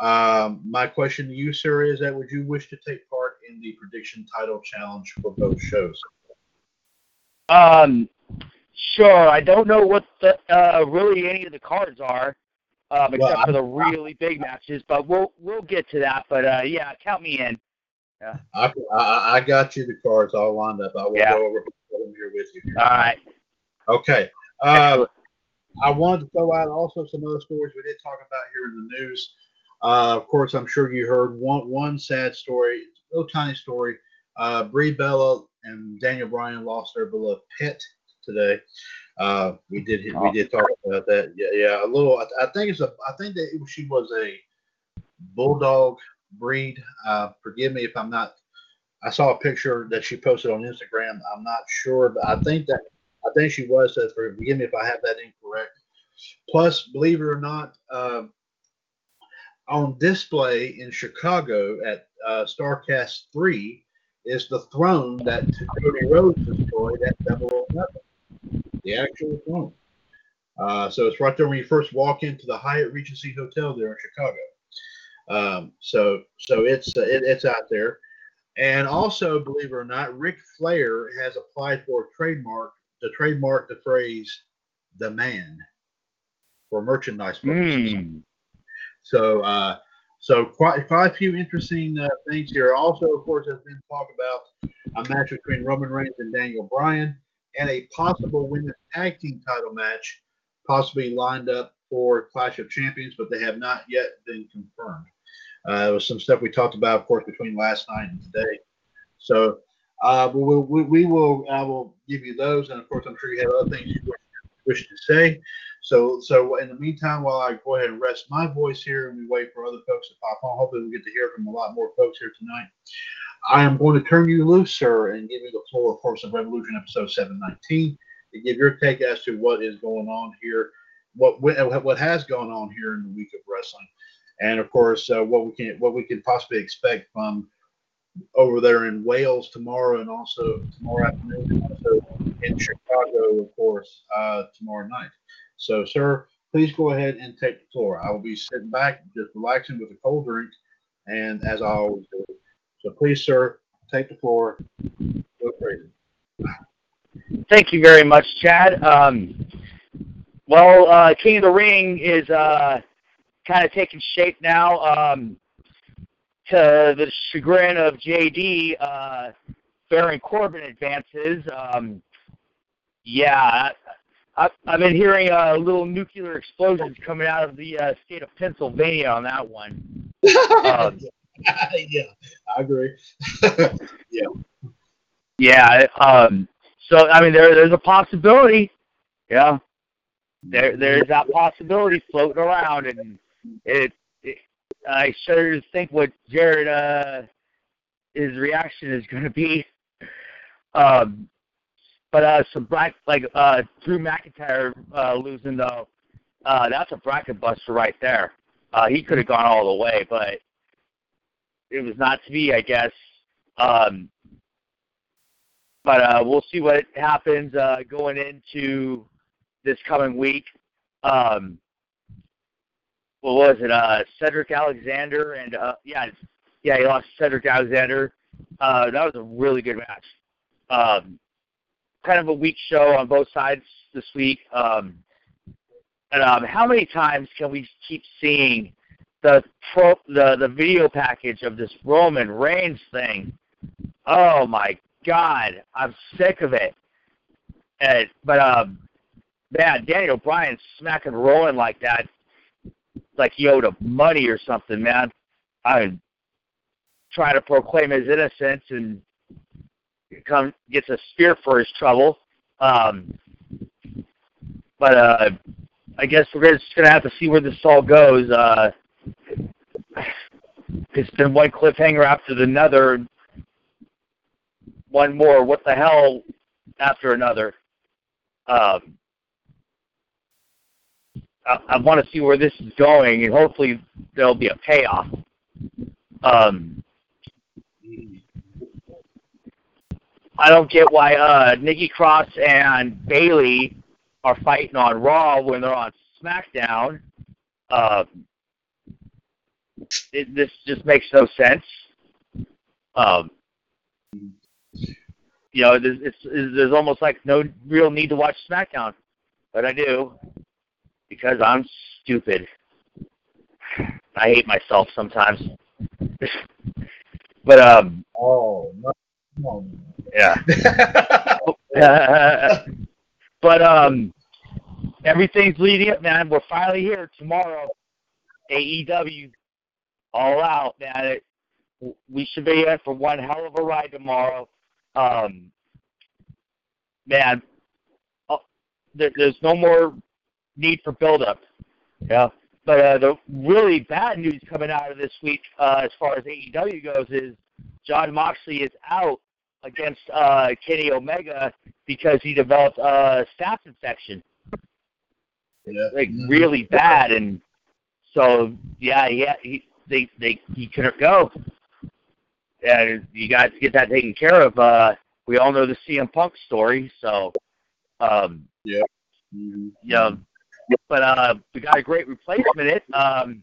Um, my question to you, sir, is that would you wish to take part in the prediction title challenge for both shows? Um, sure. I don't know what the uh, really any of the cards are, um, except Well, for the really big matches. But we'll we'll get to that. But uh, yeah, count me in. I, I, I got you the cards all lined up. I will Yeah. go over them here with you. All right. Okay. Uh, I wanted to throw out also some other stories we did talk about here in the news. Uh, of course, I'm sure you heard one one sad story, a little tiny story. Uh, Brie Bella and Daniel Bryan lost their beloved pet today. Uh, we did we did talk about that. Yeah, yeah. A little. I, I think it's a. I think that she was a bulldog breed. Uh, forgive me if I'm not. I saw a picture that she posted on Instagram. I'm not sure, but I think that I think she was. So forgive me if I have that incorrect. Plus, believe it or not, uh, on display in Chicago at uh, Starrcast Three is the throne that Cody Rhodes destroyed at Double Nothing. The actual throne. Uh, so it's right there when you first walk into the Hyatt Regency Hotel there in Chicago. Um, so so it's uh, it, it's out there. And also, believe it or not, Ric Flair has applied for a trademark to trademark the phrase "the man" for merchandise purposes. Hmm. So, uh, so quite quite a few interesting uh, things here. Also, of course, has been talk about a match between Roman Reigns and Daniel Bryan, and a possible women's tag team title match, possibly lined up for Clash of Champions, but they have not yet been confirmed. Uh, there was some stuff we talked about, of course, between last night and today. So, uh, we will we, we will I will give you those, and of course, I'm sure you have other things you wish, to say. So, so in the meantime, while I go ahead and rest my voice here and we wait for other folks to pop on, hopefully we get to hear from a lot more folks here tonight. I am going to turn you loose, sir, and give you the floor, of course, of Revolution episode 719 to give your take as to what is going on here, what what has gone on here in the week of wrestling, and of course, uh, what we can what we can possibly expect from over there in Wales tomorrow, and also tomorrow afternoon, and also in Chicago, of course, uh, tomorrow night. So, sir, please go ahead and take the floor. I will be sitting back, just relaxing with a cold drink, and as I always do. So, please, sir, take the floor. Go crazy. Thank you very much, Chad. Um, well, uh, King of the Ring is uh, kind of taking shape now. Um, to the chagrin of JD, uh, Baron Corbin advances. Um, yeah, I, I've been hearing uh, little nuclear explosions coming out of the uh, state of Pennsylvania on that one. (laughs) Um, yeah, I agree. (laughs) Yeah. Um, so I mean, there there's a possibility. Yeah. There there's that possibility floating around, and it. it I sure think what Jared uh, his reaction is going to be. Um, but uh, some bracket like uh, Drew McIntyre uh, losing though, uh, that's a bracket buster right there. Uh, he could have gone all the way, but it was not to be, I guess. Um, but uh, we'll see what happens uh, going into this coming week. Um, what was it? Uh, Cedric Alexander and uh, yeah, yeah, he lost Cedric Alexander. Uh, that was a really good match. Um, kind of a weak show on both sides this week. Um, and um, how many times can we keep seeing the pro the the video package of this Roman Reigns thing? Oh my God, I'm sick of it. And, but um, man, Daniel Bryan smacking Rowan like that, like he owed him money or something, man. I try to proclaim his innocence and come gets a spear for his trouble. Um, but uh, I guess we're just gonna have to see where this all goes. Uh, it's been one cliffhanger after the another. One more. What the hell? After another. Um, I, I want to see where this is going, and hopefully there'll be a payoff. Um, I don't get why uh, Nikki Cross and Bayley are fighting on Raw when they're on SmackDown. Uh, it, this just makes no sense. Um, you know, there's, it's, it's, there's almost like no real need to watch SmackDown, but I do because I'm stupid. I hate myself sometimes. but um. Oh no. Yeah. (laughs) but um, everything's leading up, man. We're finally here tomorrow. AEW, all out, man. It, we should be in for one hell of a ride tomorrow. Um, man, oh, there, there's no more need for build-up. Yeah. But uh, the really bad news coming out of this week, uh, as far as AEW goes, is Jon Moxley is out against uh, Kenny Omega because he developed a staph infection. Yeah. Like really bad, and so yeah, yeah, he they they he couldn't go. And you got to get that taken care of. Uh, we all know the CM Punk story, so um, yeah, mm-hmm. yeah. But uh, we got a great replacement. It um,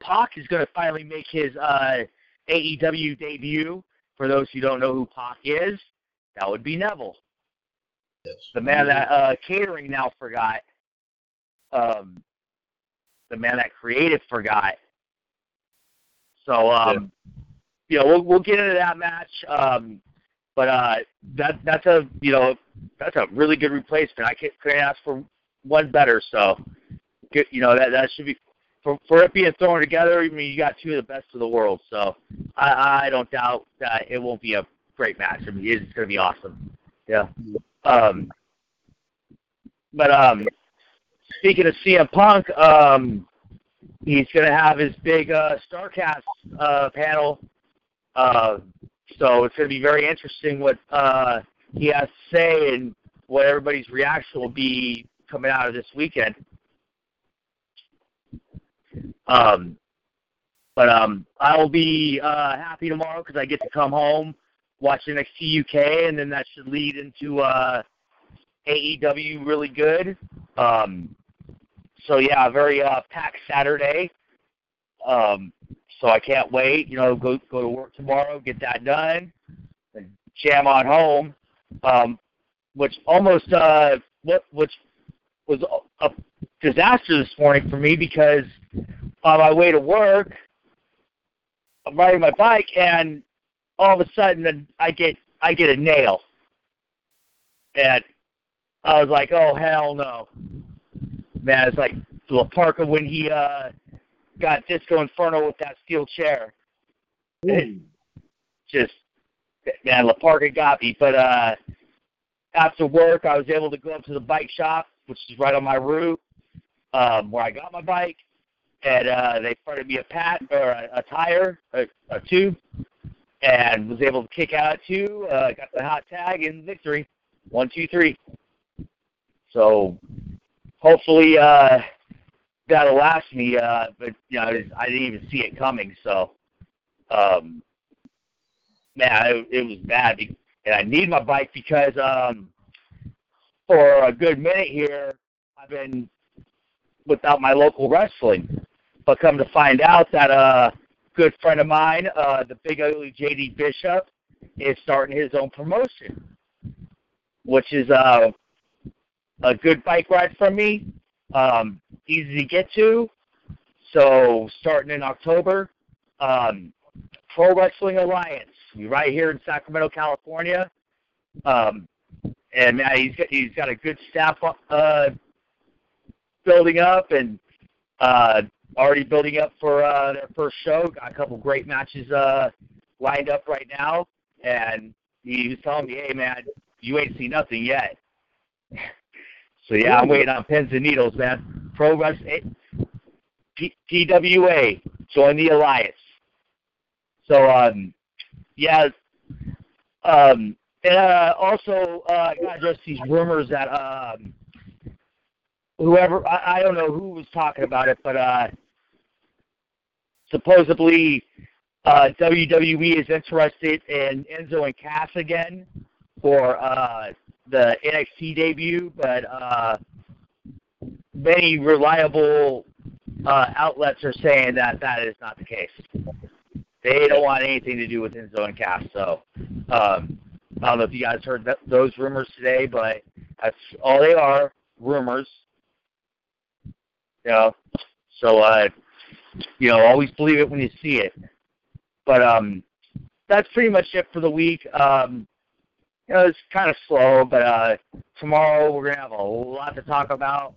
Pac is going to finally make his uh, AEW debut for those who don't know who Pac is, that would be Neville. Yes. The man that uh, catering now forgot. Um, the man that created forgot. So um, yeah. you know we'll we'll get into that match. Um, but uh, that that's a you know that's a really good replacement. I can't, couldn't ask for one better. So good, you know that that should be for for it being thrown together, I mean, you got two of the best of the world. So I, I don't doubt that it won't be a great match. I mean, it's going to be awesome. Yeah. Um, but um, speaking of CM Punk, um, he's going to have his big uh, Starrcast uh, panel. Uh, so it's going to be very interesting what uh, he has to say and what everybody's reaction will be coming out of this weekend. Um, but um, I'll be uh, happy tomorrow because I get to come home, watch NXT UK, and then that should lead into uh, AEW really good. Um, so yeah, very uh, packed Saturday. Um, so I can't wait. You know, go go to work tomorrow, get that done, and jam on home. Um, which almost uh, what which was a disaster this morning for me because on my way to work, I'm riding my bike, and all of a sudden I get I get a nail, and I was like, oh hell no, man! It's like La Parka when he uh, got Disco Inferno with that steel chair. It just man, La Parka got me. But uh, after work, I was able to go up to the bike shop, which is right on my route, um, where I got my bike, and uh, they fronted me a pat or a, a tire, a, a tube, and was able to kick out two. Uh, got the hot tag and victory, one, two, three. So hopefully uh, that'll last me. Uh, but you know, I didn't even see it coming. So um, man, it, it was bad, and I need my bike because um, for a good minute here, I've been without my local wrestling. But come to find out that a good friend of mine, uh, the big ugly JD Bishop, is starting his own promotion, which is uh, a good bike ride from me, um, easy to get to. So starting in October, um, Pro Wrestling Alliance, right here in Sacramento, California. Um, and man, he's got, he's got a good staff uh, building up, and uh, already building up for uh, their first show. Got a couple great matches uh, lined up right now, and he was telling me, "Hey, man, you ain't seen nothing yet." (laughs) so yeah, I'm waiting on pins and needles, man. Pro Wrestling P- PWA join the alliance. So um, yeah, um, uh, also uh, got just these rumors that um, whoever I, I don't know who was talking about it, but uh, supposedly uh, WWE is interested in Enzo and Cass again for uh, the NXT debut, but uh, many reliable uh, outlets are saying that that is not the case. They don't want anything to do with Enzo and Cass. So um, I don't know if you guys heard that, those rumors today, but that's all they are rumors. You know, so uh, you know, always believe it when you see it. But um, that's pretty much it for the week. Um, you know, it's kind of slow, but uh, tomorrow we're gonna have a lot to talk about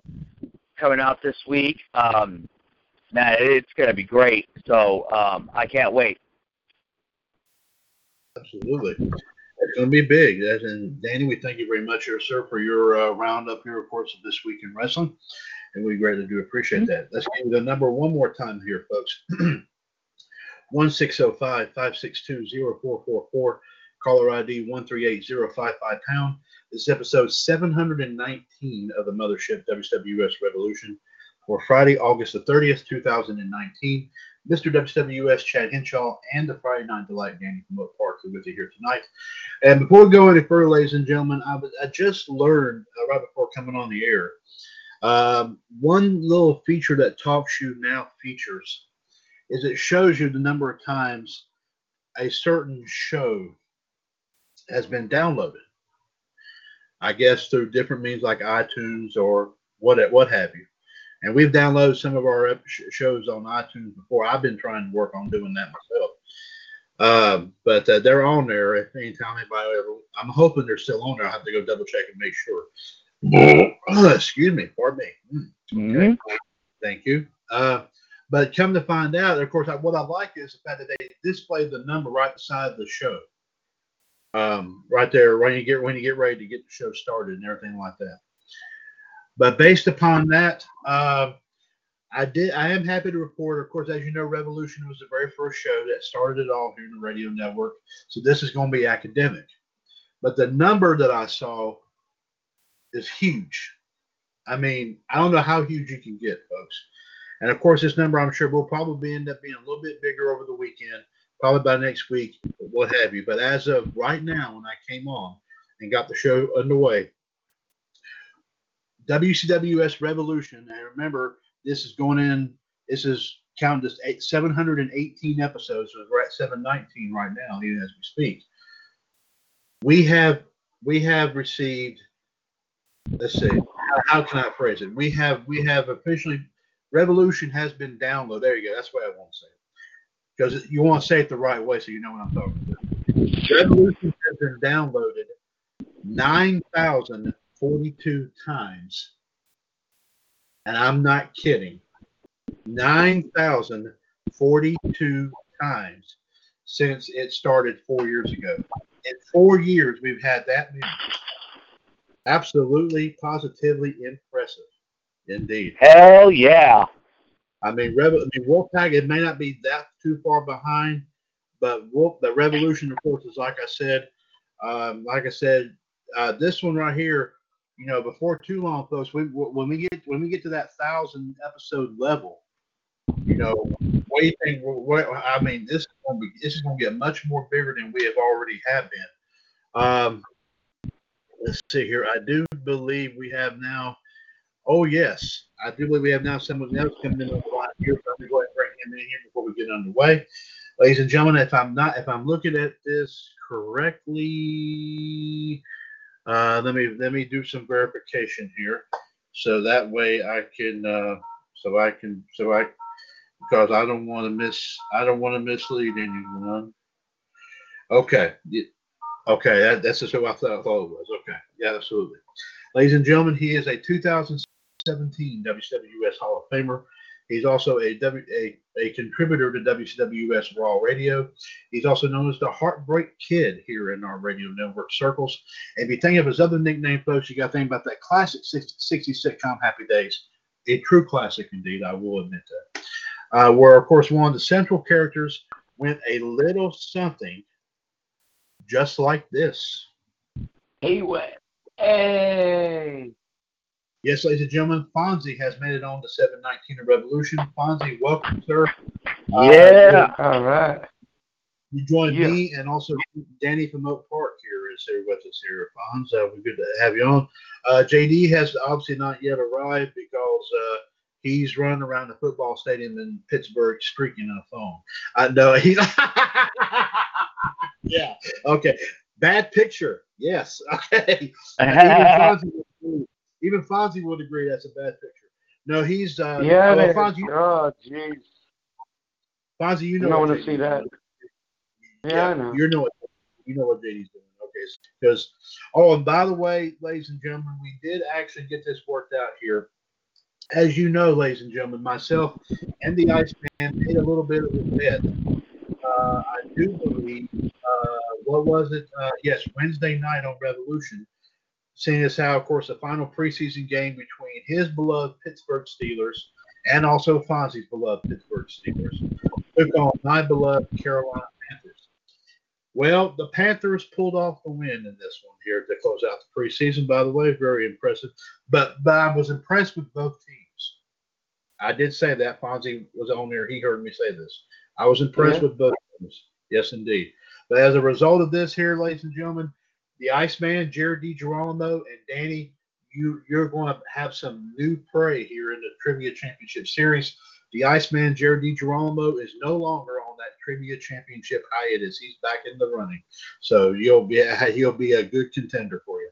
coming out this week. Um, man, it's gonna be great. So um, I can't wait. Absolutely. It's going to be big. And Danny, we thank you very much, here, sir, for your uh, roundup here, of course, of this week in wrestling. And we greatly do appreciate that. Let's give the number one more time here, folks. (clears throat) 1605 562 0444. Caller ID 138055 pound. This is episode 719 of the Mothership WWS Revolution for Friday, August the 30th, 2019. Mr. WWS Chad Henshaw and the Friday Night Delight Danny from Oak Park you here tonight. And before we go any further, ladies and gentlemen, I, was- I just learned uh, right before coming on the air um, one little feature that TalkShoe now features is it shows you the number of times a certain show has been downloaded. I guess through different means like iTunes or what what have you. And we've downloaded some of our shows on iTunes before. I've been trying to work on doing that myself. Um, but uh, they're on there. If anytime anybody ever, I'm hoping they're still on there. I have to go double check and make sure. Oh, (clears throat) excuse me, pardon me. Mm, Mhm. Thank you. Uh, but come to find out, of course, I, what I like is the fact that they display the number right beside the show, um, right there when you get when you get ready to get the show started and everything like that. But based upon that, uh, I did. I am happy to report. Of course, as you know, Revolution was the very first show that started it all here in the radio network. So this is going to be academic. But the number that I saw is huge. I mean, I don't know how huge you can get, folks. And of course, this number I'm sure will probably end up being a little bit bigger over the weekend, probably by next week, what have you. But as of right now, when I came on and got the show underway, WCWUS Revolution, and remember, this is going in, this is counting just eight, 718 episodes, so we're at 719 right now, even as we speak. We have we have received let's see how, how can I phrase it? We have we have officially Revolution has been downloaded. There you go. That's why I want to say it. Because you want to say it the right way so you know what I'm talking about. Revolution has been downloaded 9,042 times. And I'm not kidding. 9,042 times since it started four years ago. In four years, we've had that many. Absolutely, positively impressive. Indeed. Hell yeah. I mean, Rev- I mean, Wolfpack, it may not be that too far behind, but Wolf, the Revolution, of course, is like I said, um, like I said, uh, this one right here, you know, before too long, folks, we, when we get when we get to that thousand episode level, you know, what do you think? What, I mean, this is going to be this is to get much more bigger than we have already have been. Um, let's see here. I do believe we have now. Oh yes, I do believe we have now someone else coming in the line here. Going to go ahead and bring him in here before we get underway. Ladies and gentlemen, if I'm not, if I'm looking at this correctly, uh, let me let me do some verification here, so that way I can, uh, so I can, so I, because I don't want to miss, I don't want to mislead anyone. Okay, okay, that, that's just who I thought, I thought it was. Okay, yeah, absolutely. Ladies and gentlemen, he is a 2017 WWS Hall of Famer. He's also a, w, a, a contributor to WCWS Raw Radio. He's also known as the Heartbreak Kid here in our radio network circles. If you think of his other nickname, folks, you got to think about that classic 60, 60 sitcom Happy Days. a true classic indeed. I will admit that. Uh, where of course one of the central characters went a little something just like this. He went, hey. Yes, ladies and gentlemen, Fonzie has made it on to 719 Revolution. Fonzie, welcome, sir. Uh, Yeah. All right. You joined Yeah. me and also Danny from Oak Park here is here with us here, Fonz. Uh, we're good to have you on. Uh, JD has obviously not yet arrived because uh, he's running around the football stadium in Pittsburgh streaking on a phone. I know he. (laughs) yeah. Okay. Bad picture. Yes. (laughs) Okay. (laughs) even, Fonzie would agree, even Fonzie would agree that's a bad picture. No, he's. Uh, yeah, well. Fonzie, Oh, jeez. Fonzie, you I know. don't want to see that. Yeah, I know. You know what you know what JD's doing. Okay, because oh, and by the way, ladies and gentlemen, we did actually get this worked out here. As you know, ladies and gentlemen, myself and the Iceman made a little bit of a bet. Uh, I do believe, uh, what was it? Uh, yes, Wednesday night on Revolution, seeing as how, of course, the final preseason game between his beloved Pittsburgh Steelers and also Fonzie's beloved Pittsburgh Steelers took on my beloved Carolina Panthers. Well, the Panthers pulled off the win in this one here to close out the preseason. By the way, very impressive. But but I was impressed with both teams. I did say that Fonzie was on there. He heard me say this. I was impressed Yeah. with both teams. Yes, indeed. But as a result of this here, ladies and gentlemen, the Iceman, Jared DiGirolamo, and Danny, you you're going to have some new prey here in the Trivia Championship Series. The Iceman, Jared DiGirolamo, is no longer on that Trivia Championship hiatus. He's back in the running, so you'll be (laughs) he'll be a good contender for you.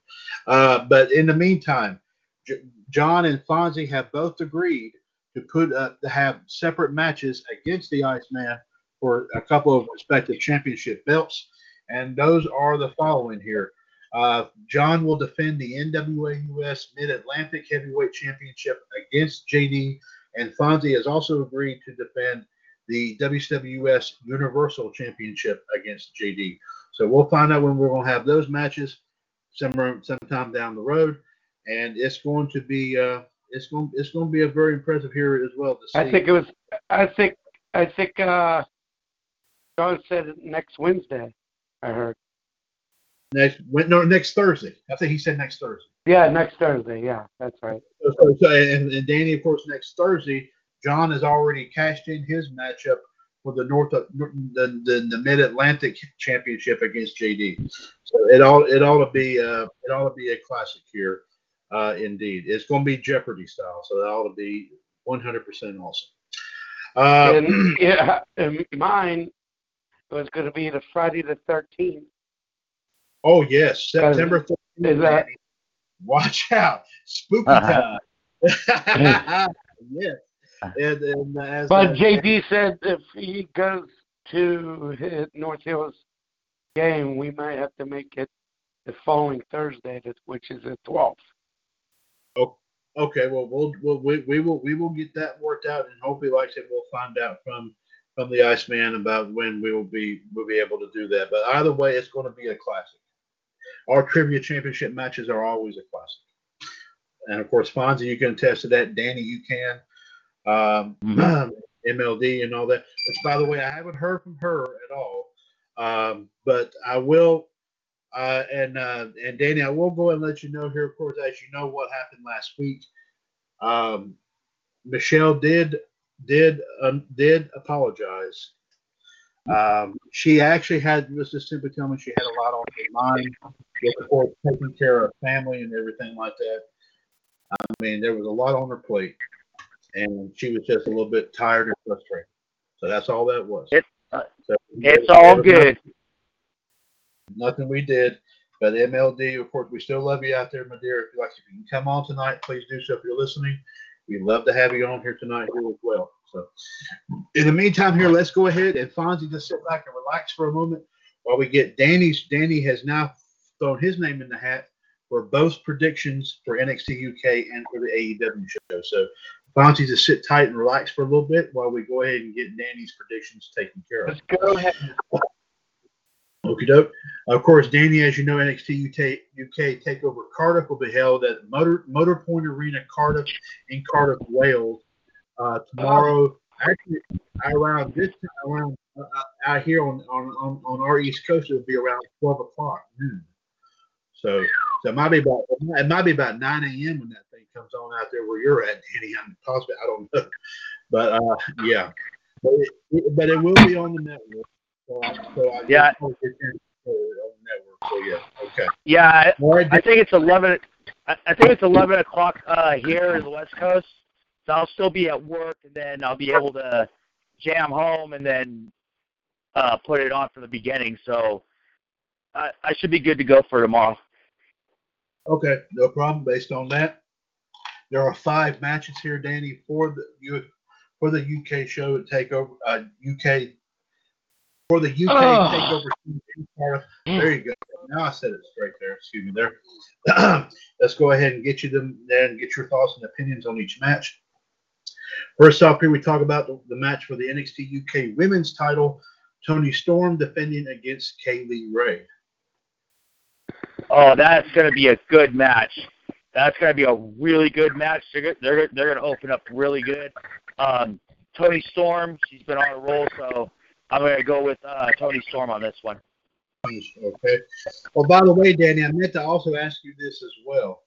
Uh, but in the meantime, J- John and Fonzie have both agreed to put uh, to have separate matches against the Iceman for a couple of respective championship belts, and those are the following here. Uh, John will defend the NWA US Mid Atlantic Heavyweight Championship against JD, and Fonzie has also agreed to defend the WWS Universal Championship against JD. So we'll find out when we're going to have those matches somewhere sometime down the road, and it's going to be uh, it's going it's going to be a very impressive here as well to see. I think it was. I think. I think. uh John said next Wednesday. I heard. next when- no next Thursday. I think he said next Thursday. Yeah, next Thursday. Yeah, that's right. So, so, and, and Danny, of course, next Thursday, John has already cashed in his matchup for the North the the, the Mid Atlantic Championship against JD. So it all it ought to be uh, it ought to be a classic here, uh, indeed. It's going to be Jeopardy style, so that ought to be 100 percent awesome. Uh, and yeah, and mine was going to be the Friday the 13th. oh yes, September 13th. Is that- Watch out, spooky time. (laughs) yes, and, and as But uh, JD said if he goes to his North Hills game, we might have to make it the following Thursday, which is the 12th. Okay, well, we'll, we'll we, we will we will get that worked out, and hopefully, like I said, we'll find out from from the Iceman about when we will be will be able to do that. But either way, it's going to be a classic. Our trivia championship matches are always a classic, and of course, Fonzie, you can attest to that. Danny, you can. Um, (clears throat) MLD and all that. Which, by the way, I haven't heard from her at all, um, but I will. Uh, and uh, and Danny, I will go and let you know here, of course, as you know what happened last week. Um, Michelle did did um, did apologize. Um, she actually had just simply she had a lot on her mind with course taking care of family and everything like that. I mean, there was a lot on her plate, and she was just a little bit tired and frustrated. So that's all that was. It- uh, So- It's all good. nothing we did. But MLD, of course, we still love you out there, my dear. If you like, if you can come on tonight, please do so. If you're listening, we'd love to have you on here tonight here as well. So, in the meantime, here, let's go ahead and Fonzie just sit back and relax for a moment while we get Danny's. Danny has now thrown his name in the hat for both predictions for NXT UK and for the AEW show. So, Fonzie, just sit tight and relax for a little bit while we go ahead and get Danny's predictions taken care of. Let's go ahead. Okie doke. Of course, Danny, as you know, NXT UK, UK Takeover Cardiff will be held at Motor Motor Point Arena, Cardiff, in Cardiff, Wales, uh, tomorrow. Actually, around this time, around uh, out here on, on, on, on our East Coast, it'll be around twelve o'clock noon. So, so it might be about it might be about nine a.m. when that thing comes on out there where you're at, Danny. I'm possibly I don't know, but uh, yeah, but it, but it will be on the network. So I, so I Yeah. on network. So yeah, okay. Yeah, I, I think it's eleven. I, I think it's eleven o'clock uh, here in the West Coast. So I'll still be at work, and then I'll be able to jam home and then uh, put it on from the beginning. So I, I should be good to go for tomorrow. Okay, no problem. Based on that, there are five matches here, Danny, for the for the UK show at Takeover uh, UK for the UK Oh. Takeover. in There you go. Now I said it straight there. Excuse me there. (clears throat) Let's go ahead and get you them there and get your thoughts and opinions on each match. First off, here we talk about the, the match for the NXT UK Women's Title. Toni Storm defending against Kay Lee Ray. Oh, that's going to be a good match. That's going to be a really good match. They're they're they're going to open up really good. Um, Toni Storm, she's been on a roll, so I'm going to go with uh, Toni Storm on this one. Okay. Well, by the way, Danny, I meant to also ask you this as well.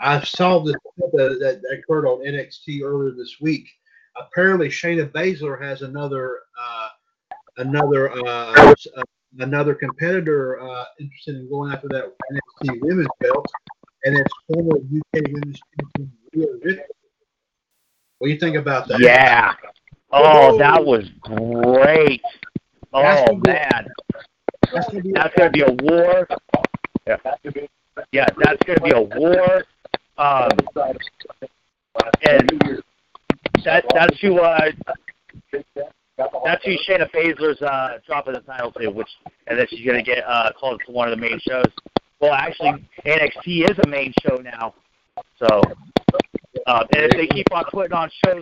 I saw this clip that, that that occurred on NXT earlier this week. Apparently, Shayna Baszler has another uh, another uh, uh, another competitor uh, interested in going after that NXT Women's belt, and it's former UK Women's Champion Rhea Ripley. What do you think about that? Yeah. Oh, that was great. That's Oh gonna be- man, That's gonna be that's going to be a war. Yeah, yeah that's going to be a war. Um, and that that's who uh, that's who Shayna Baszler's uh, dropping the title to, which and then she's going to get uh, called to one of the main shows. Well, actually, NXT is a main show now, so. Uh, and if they keep on putting on shows,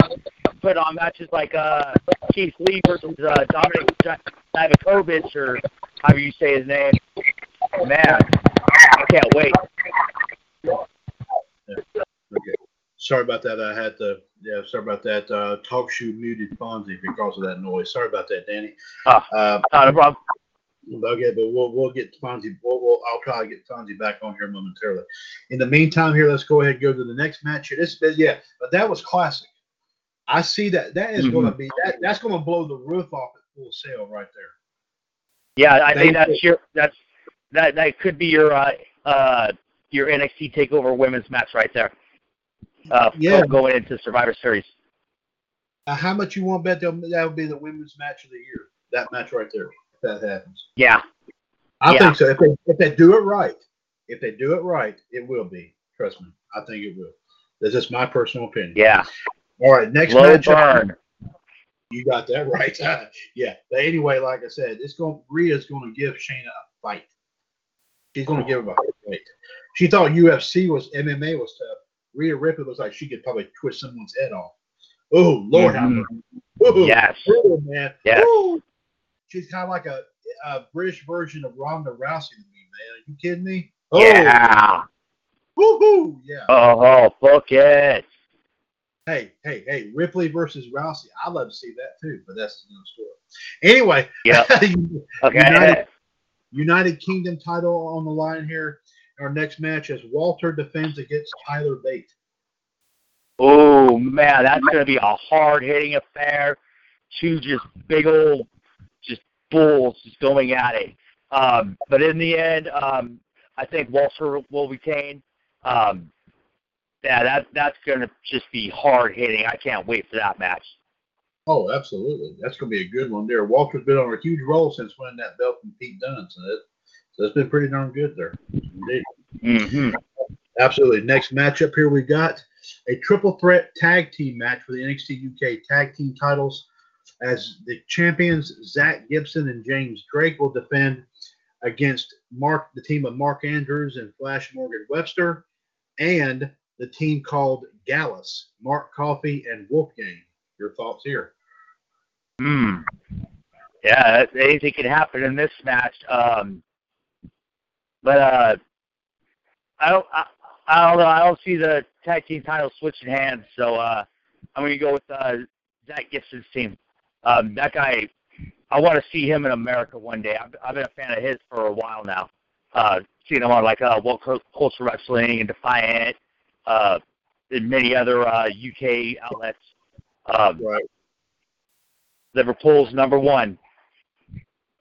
putting on matches like uh, Keith Lee versus uh, Dominik Dijakovic, or however you say his name, man, I can't wait. Okay. Sorry about that. I had to. Yeah, sorry about that. Uh, TalkShoe muted Fonzie because of that noise. Sorry about that, Danny. Ah. Uh, Not a problem. okay, but we'll we'll get Fonzie. We'll, we'll I'll try to get Fonzie back on here momentarily. In the meantime, here let's go ahead and go to the next match. Here. This yeah, but that was classic. I see that that is going to be that that's going to blow the roof off at full sail right there. Yeah, I think that's your that's that that could be your uh, uh, your NXT Takeover Women's match right there. Uh, Yeah. going into Survivor Series. Uh, how much you want to bet that that would be the women's match of the year? That match right there. If that happens. Yeah, I Yeah. think so. If they if they do it right, if they do it right, it will be. Trust me, I think it will. That's just my personal opinion. yeah. All right, next Low match. burn. You got that right. (laughs) yeah. But anyway, like I said, it's going. Rhea's going to give Shayna a fight. She's going to give her a fight. She thought UFC was MMA was tough. Rhea Ripley looks like she could probably twist someone's head off. Oh Lord, have Mhm. mercy. Ooh, Yes. ooh, man. Yes. Ooh. She's kind of like a, a British version of Ronda Rousey to me, man. Are you kidding me? Oh, Yeah. woohoo! Yeah. Oh, fuck it. Hey, hey, hey, Ripley versus Rousey. I'd love to see that too, but that's another story. Anyway, Yep. (laughs) Okay. United- United Kingdom title on the line here. Our next match is Walter defends against Tyler Bate. Oh man, that's gonna be a hard hitting affair. Two just big old just bulls just going at it. Um, but in the end, um, I think Walter will retain. Um, yeah, that that's gonna just be hard hitting. I can't wait for that match. Oh, absolutely. That's going to be a good one there. Walter's been on a huge roll since winning that belt from Pete Dunne. So, it, so it's been pretty darn good there. Indeed. hmm Absolutely. Next matchup here we got a triple threat tag team match for the NXT UK tag team titles as the champions Zack Gibson and James Drake will defend against Mark the team of Mark Andrews and Flash Morgan Webster and the team called Gallus, Mark Coffey and Wolfgang. Your thoughts here? Hmm. Yeah, anything can happen in this match. Um, but uh, I don't. I, I don't know. I don't see the tag team title switching hands, so uh, I'm going to go with uh, Zack Gibson's team. Um, that guy, I want to see him in America one day. I've, I've been a fan of his for a while now. Uh, seeing him on like uh, World Culture Wrestling and Defiant, uh, and many other uh, UK outlets. Um, Right. Liverpool's number one.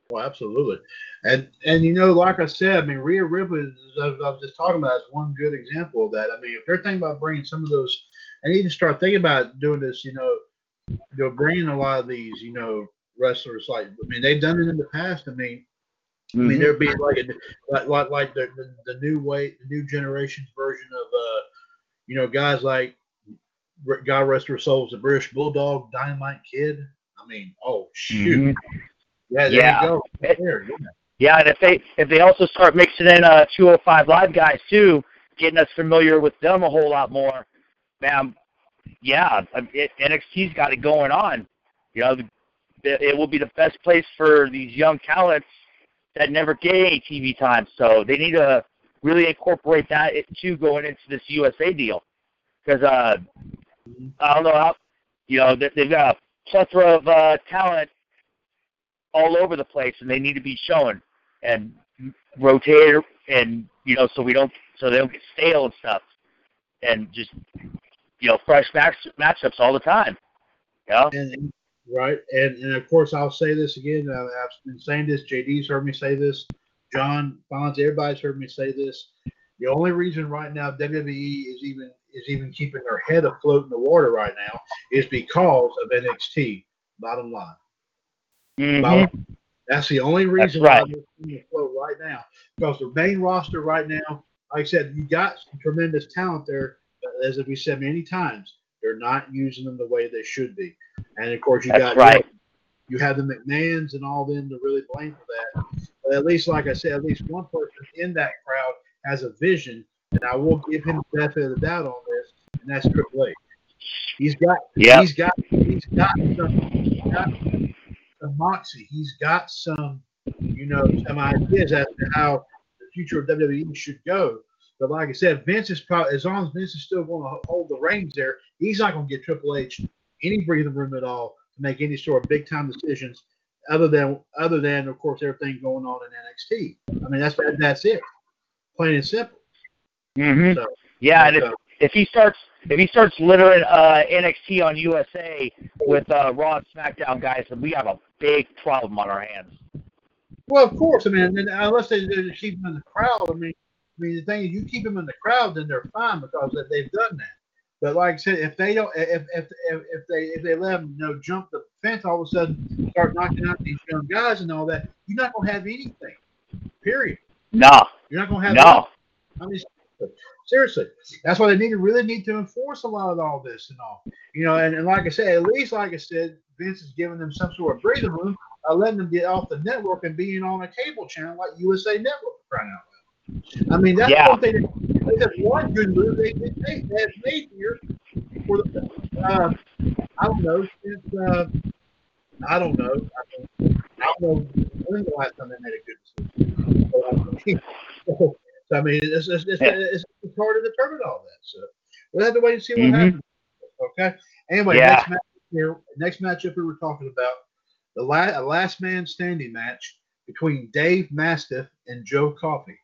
Well, absolutely. And and you know, like I said, I mean, Rhea Ripley, I was I was just talking about, is one good example of that. I mean, if they're thinking about bringing some of those, and even start thinking about doing this, you know, you know, bringing a lot of these, you know, wrestlers like, I mean, they've done it in the past. I mean, I mean, there'd be like a, like like, like the, the the new way, the new generation's version of, you know, guys like God rest their souls, the British Bulldog, Dynamite Kid. I mean, oh shoot, Mhm. yeah, there Yeah. you go. It- There, yeah. Yeah, and if they if they also start mixing in uh 205 live guys too, getting us familiar with them a whole lot more, man. Yeah, it, NXT's got it going on. You know, it, it will be the best place for these young talents that never get any TV time. So they need to really incorporate that too going into this USA deal, because uh, I don't know how you know they- they've got a plethora of uh, talent all over the place, and they need to be shown and rotate and you know so we don't so they don't get stale and stuff, and just you know fresh match matchups all the time. Know? And right, and and of course I'll say this again. I've been saying this. JD's heard me say this. John Fonz, everybody's heard me say this. The only reason right now WWE is even is even keeping their head afloat in the water right now is because of NXT. Bottom line. Mhm. Bottom- That's the only reason right. why they're afloat right now. Because the main roster right now, like I said, you got some tremendous talent there. But as we said many times, they're not using them the way they should be. And of course, you That's got right. you have the McMahons and all them to really blame for that. But at least, like I said, at least one person in that crowd has a vision, and I will give him the benefit of the doubt on this, and that's Triple H. He's got, Yep. he's got, he's got some, he's got some moxie. He's got some, you know, some ideas as to how the future of WWE should go. But like I said, Vince is probably as long as Vince is still going to hold the reins there, he's not going to get Triple H any breathing room at all to make any sort of big time decisions other than other than of course everything going on in NXT. I mean that's that's it, plain and simple. Mhm. So, Yeah, and if, so, if he starts if he starts littering uh, NXT on USA with uh, Raw and SmackDown guys, then we have a big problem on our hands. well, of course, I mean, unless they, they keep them in the crowd, I mean, I mean the thing is, you keep them in the crowd, then they're fine because they've done that. But like I said, if they don't, if if if, if they if they let them, you know, jump the fence, all of a sudden start knocking out these young guys and all that, you're not gonna have anything. Period. No, You're not gonna have no. I mean, seriously, that's why they need to really need to enforce a lot of all this and all. You know, and, and like I said, at least like I said, Vince is giving them some sort of breathing room by letting them get off the network and being on a cable channel like USA Network right now. I mean, that's Yeah. one thing. That, that's one good move they they they they have made here for the. Uh, I don't know since uh, I don't know. I, mean, I don't know when the last time they made a good decision. So, I mean, so, I mean, it's, it's, it's, it's, it's hard to determine all that. So we'll have to wait and see what Mhm. happens. Okay. Anyway, Yeah. next match here, next matchup we were talking about the la- a last man standing match between Dave Mastiff and Joe Coffey.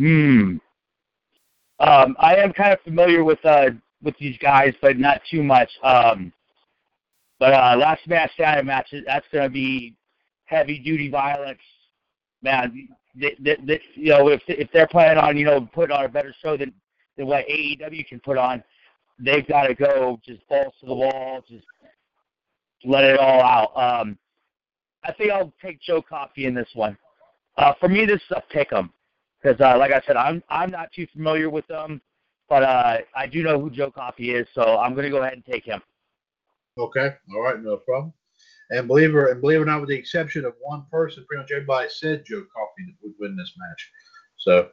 Hmm. Um, I am kind of familiar with uh with these guys, but not too much. Um, but uh, last match standing match, that's going to be heavy duty violence. Man, they, they, they, you know, if if they're planning on you know putting on a better show than than what AEW can put on, they've got to go just balls to the wall, just let it all out. Um, I think I'll take Joe Coffey in this one. Uh, for me, this is a pick 'em because, uh, like I said, I'm I'm not too familiar with them, but uh, I do know who Joe Coffey is, so I'm going to go ahead and take him. Okay. All right. No problem. And believe it, and believe it or not, with the exception of one person, pretty much everybody said Joe Coffey would win this match. So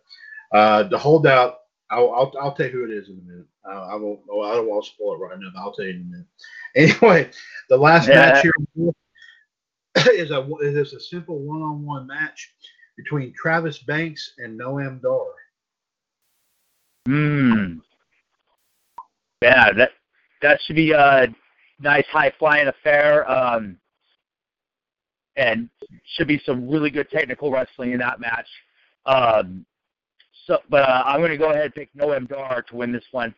uh, the holdout, I'll, I'll I'll tell you who it is in a minute. I, I won't. oh, I don't want to spoil it right now, but I'll tell you in a minute. (laughs) Anyway, the last Yeah. match (laughs) here is a is a simple one-on-one match between Travis Banks and Noam Dar. Hmm. Yeah, that that should be a nice high flying affair. Um, and should be some really good technical wrestling in that match. Um, so, but uh, I'm going to go ahead and pick Noam Dar to win this one.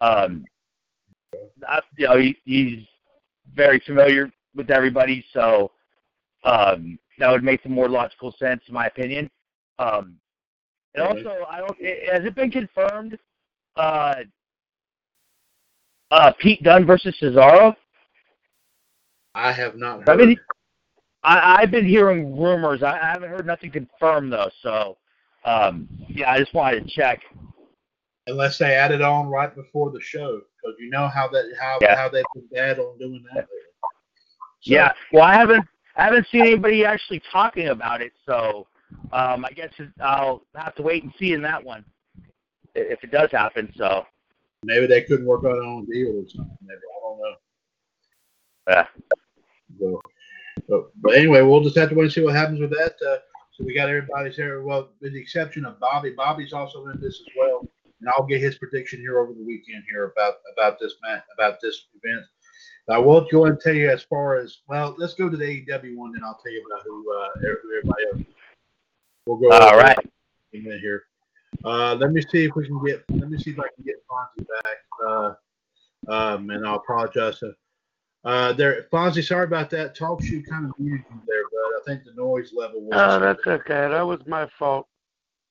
Um, I, you know, he, he's very familiar with everybody, so um, that would make some more logical sense, in my opinion. Um, and also, I don't. Has it been confirmed? Uh, uh, Pete Dunne versus Cesaro. I have not heard. I mean, I, I've been hearing rumors. I, I haven't heard nothing confirmed though. So, um, yeah, I just wanted to check. unless they add it on right before the show, because you know how that how Yeah. how they've been bad on doing that. So, Yeah. Well, I haven't I haven't seen anybody actually talking about it. So, um, I guess I'll have to wait and see in that one if it does happen. So, maybe they couldn't work out on a deal or something. Maybe I don't know. yeah. So, but, but anyway, we'll just have to wait and see what happens with that. Uh, so we got everybody's here. Well, with the exception of Bobby. Bobby's also in this as well, and I'll get his prediction here over the weekend here about about this match about this event. I won't go and tell you as far as well. Let's go to the AEW one, and I'll tell you about who, uh, everybody else. We'll go. All right. in a here. Uh, let me see if we can get. Let me see if I can get Fonzie back. Uh, um, and I'll apologize. To, uh, there, Fonzie, sorry about that. TalkShoe kind of muted you there, but I think the noise level was. Oh, that's okay. That was my fault.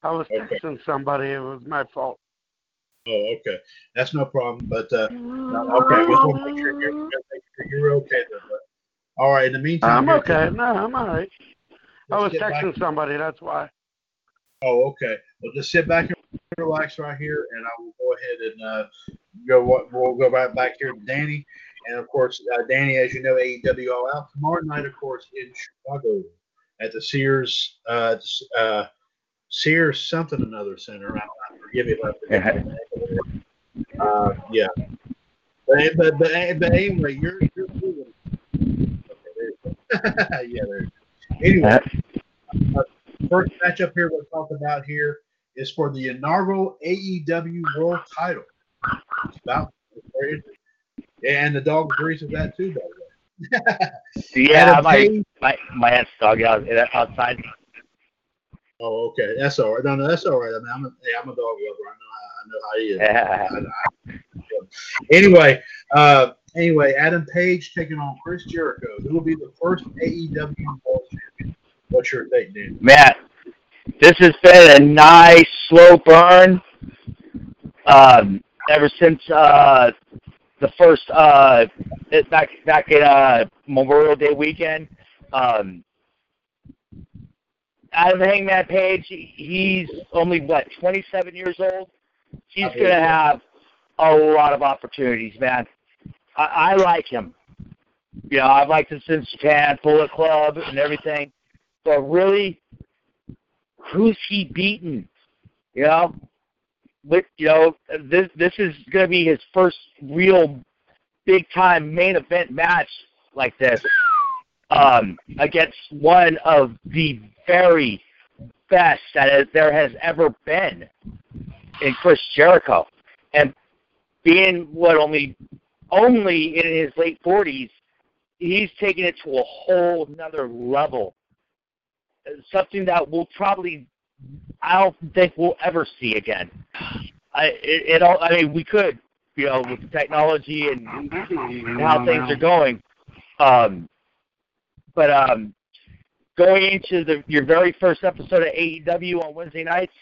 I was Okay. texting somebody. It was my fault. Oh, okay, that's no problem. But uh, okay, just want to make sure you're, make sure you're okay there. But all right. In the meantime, I'm okay. No, I'm all right. I was texting somebody. That's why. Oh, okay. Well, just sit back and relax right here, and I will go ahead and uh, go. We'll go right back here to Danny, and of course, uh, Danny, as you know, AEW All Out tomorrow night, of course, in Chicago at the Sears, uh, uh, Sears something another center. I, I forgive me if I forget. the name. Uh, yeah. But, but, but, but anyway, you're you're moving. Okay, there you go. (laughs) yeah, there. you go. Anyway first matchup here we'll talk about here is for the inaugural AEW World Title. It's about and the dog agrees with that too, by the way. (laughs) Yeah, my my my aunt's dog out outside. Oh, okay, that's all right. No, no, that's all right. I mean, I'm a, hey, I'm a dog lover. I know, how, I know how he is. Yeah. I- (laughs) I- anyway, uh, anyway, Adam Page taking on Chris Jericho. Who will be the first AEW World Champion? What's your take, Dan? Matt, this has been a nice slow burn. Um, ever since uh, the first uh, back back in uh, Memorial Day weekend. Um, Adam Hangman Page, he's only what 27 years old. He's oh, gonna have a lot of opportunities, man. I, I like him. You know, I've liked him since Japan, Bullet Club, and everything. But really, who's he beaten? You know, but you know this this is going to be his first real big time main event match like this um, against one of the very best that there has ever been in Chris Jericho, and being what only only in his late forties, he's taken it to a whole another level something that we'll probably I don't think we'll ever see again. I it, it all I mean we could, you know, with the technology and, and how things are going. Um but um going into the your very first episode of AEW on Wednesday nights,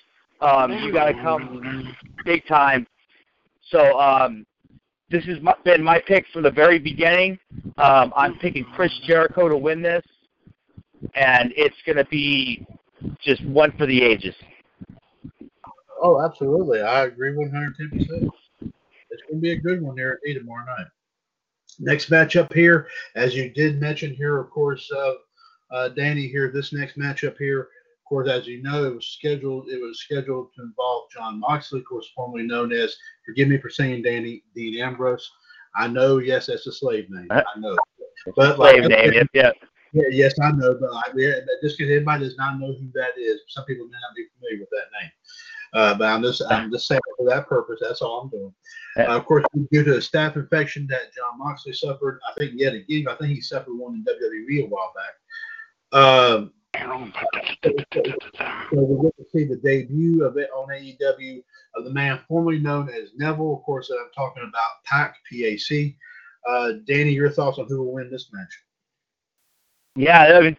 um you gotta come big time. So um this has been my pick from the very beginning. Um, I'm picking Chris Jericho to win this and it's going to be just one for the ages. Oh, absolutely. I agree 110%. It's going to be a good one there at 8 tomorrow night. Next matchup here, as you did mention here, of course, uh, uh, Danny here, this next matchup here, of course, as you know, it was scheduled, it was scheduled to involve Jon Moxley, of course, formerly known as, forgive me for saying Danny, Dean Ambrose. I know, yes, that's a slave name. I know. But like, Slave name, yep, yep. Yeah, yes, I know, but I, yeah, but just because everybody does not know who that is, some people may not be familiar with that name. Uh, but I'm just I'm just saying for that purpose. That's all I'm doing. Uh, of course, due to a staph infection that Jon Moxley suffered, I think yet again, I think he suffered one in WWE a while back. Um, so we're going to see the debut of it on AEW of the man formerly known as Neville. Of course, I'm talking about Pac PAC. Uh, Danny, your thoughts on who will win this match? Yeah, I mean,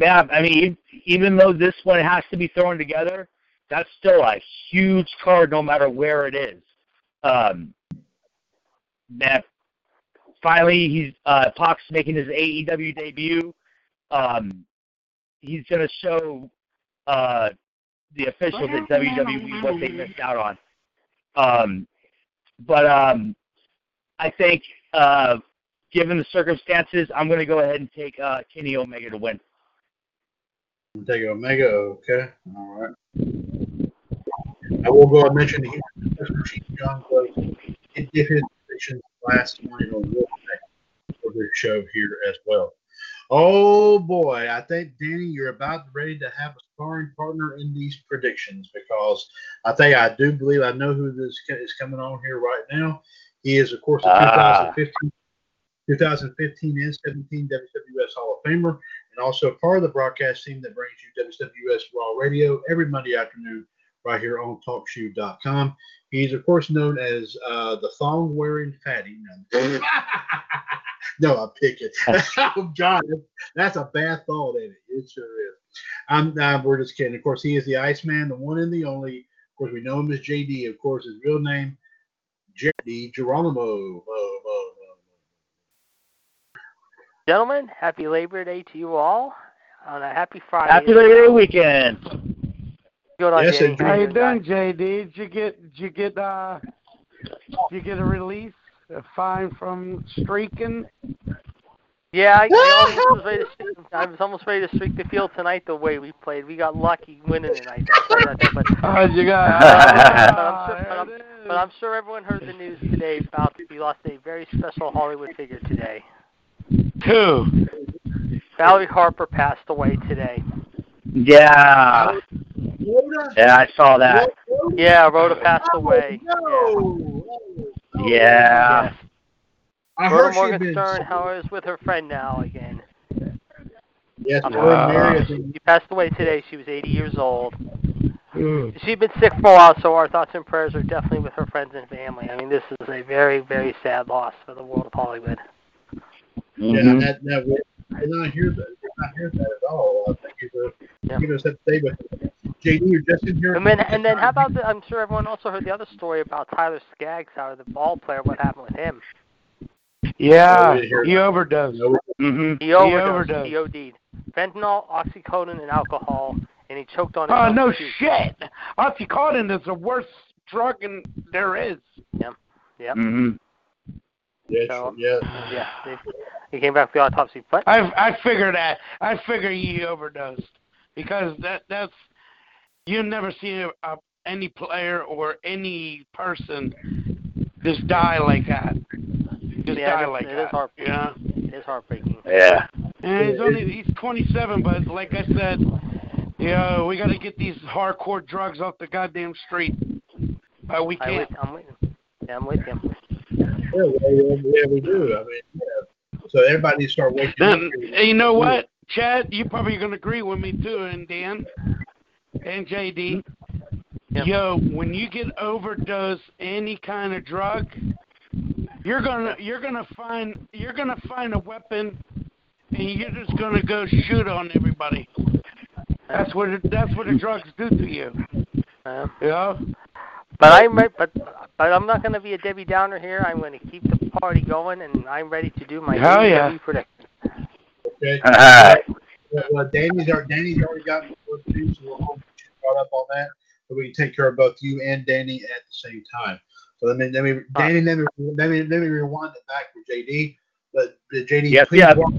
yeah, I mean, even though this one has to be thrown together, that's still a huge card, no matter where it is. Um, that finally, he's uh, Pac's making his AEW debut. Um, he's going to show uh, the officials at WWE what they missed out on. Um, but um, I think, uh, given the circumstances, I'm going to go ahead and take uh, Kenny Omega to win. Take Omega, okay, all right. I will go and mention the Chief John was did give his predictions last night on Wolfpack for this show here as well. Oh boy, I think Danny, you're about ready to have a sparring partner in these predictions because I think I do believe I know who this is coming on here right now. He is, of course, a Ah. 2015, 2015 and 17 WWS Hall of Famer, and also part of the broadcast team that brings you WWS Raw Radio every Monday afternoon right here on TalkShoe.com. He's, of course, known as uh, the thong wearing fatty. No, (laughs) no I'm picking. (laughs) oh, God, that's a bad thought, ain't it? It sure is. I'm, uh, we're just kidding. Of course, he is the Iceman, the one and the only. Of course, we know him as JD. Of course, his real name, JD Geronimo. Mo, mo, mo. Gentlemen, happy Labor Day to you all. On a happy Friday. Happy Labor Day weekend. Good on Yes, you. How you doing, JD? Did you get did you get uh did you get a release, a fine from streaking? Yeah, I, I, (laughs) almost was ready to, streak- I was almost ready to streak the field tonight the way we played. We got lucky winning tonight. That's right, that's right. But, (laughs) Oh, you got. But I'm sure- Ah, but there it but I'm sure everyone heard the news today about we lost a very special Hollywood figure today. is. Two. Valerie Harper passed away today. Yeah. Rhoda? Yeah, I saw that. Yeah, Rhoda passed away. No. Yeah. I Yeah. heard Rhoda she'd Morgan been. Stern, however, is with her friend now again. Yes, Uh, her and Mary, I think- She passed away today. She was 80 years old. Ooh. She'd been sick for a while, so our thoughts and prayers are definitely with her friends and family. I mean, this is a very, very sad loss for the world of Hollywood. Yeah, Mhm. that, that we did not hear that. Did not hear that at all. I think you for Yeah. giving us that statement. JD, you're just in here. And then, and then, how about the? I'm sure everyone also heard the other story about Tyler Skaggs, how the ball player. What happened with him? Yeah, Oh, we hear he overdosed. No, Mhm. He overdosed. overdosed. He OD'd. Fentanyl, oxycodone, and alcohol, and he choked on his Oh own no puke. shit! Oxycontin is the worst drug in, there is. Yep. Mhm. yes, So- yes. Yeah. He, he came back for the autopsy, but I I figured that. I figure he overdosed because that that's you never see a, a, any player or any person just die like that. Just Yeah, die it is- like it is that. heartbreaking. Yeah. it is heartbreaking. Yeah. And he's only he's 27, but like I said, yeah, we got to get these hardcore drugs off the goddamn street. But we I can't. with, I'm with him. Yeah, I'm with him. Yeah, yeah, yeah, we do. I mean, yeah. So everybody needs to start waking up. Then, you know what, Chad? You probably gonna agree with me too, and Dan and JD. Yep. Yo, when you get overdose any kind of drug, you're gonna you're gonna find you're gonna find a weapon, and you're just gonna go shoot on everybody. That's what it, that's what the drugs do to you. Uh, You know? But I'm re- but but I'm not going to be a Debbie Downer here. I'm going to keep the party going, and I'm ready to do my Hell yeah. Prediction. Okay. Alright. Well, well, Danny's, already- Danny's already got the news, so we'll hold you caught up on that. So we can take care of both you and Danny at the same time. So let me, let me, Danny, let me, let me, let me rewind it back for JD. But uh, JD, Yes, please, yes. watch,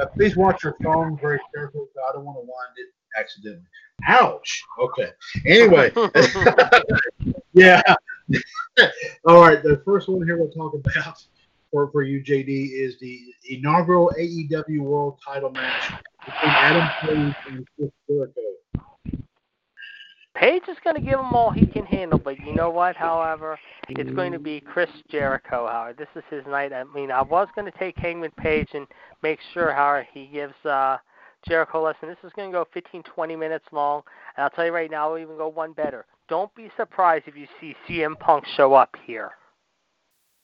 uh, please watch your phone very carefully. I don't want to wind it accidentally. Ouch. Okay. Anyway, (laughs) (laughs) yeah. (laughs) All right. The first one here we'll talk about for, for you, JD, is the inaugural AEW World Title match between Adam Page and Chris Jericho. Page is going to give him all he can handle, but you know what? However, it's going to be Chris Jericho. Howard, this is his night. I mean, I was going to take Hangman Page and make sure Howard he gives uh, Jericho a lesson. This is going to go 15, 20 minutes long, and I'll tell you right now, we'll even go one better. Don't be surprised if you see CM Punk show up here.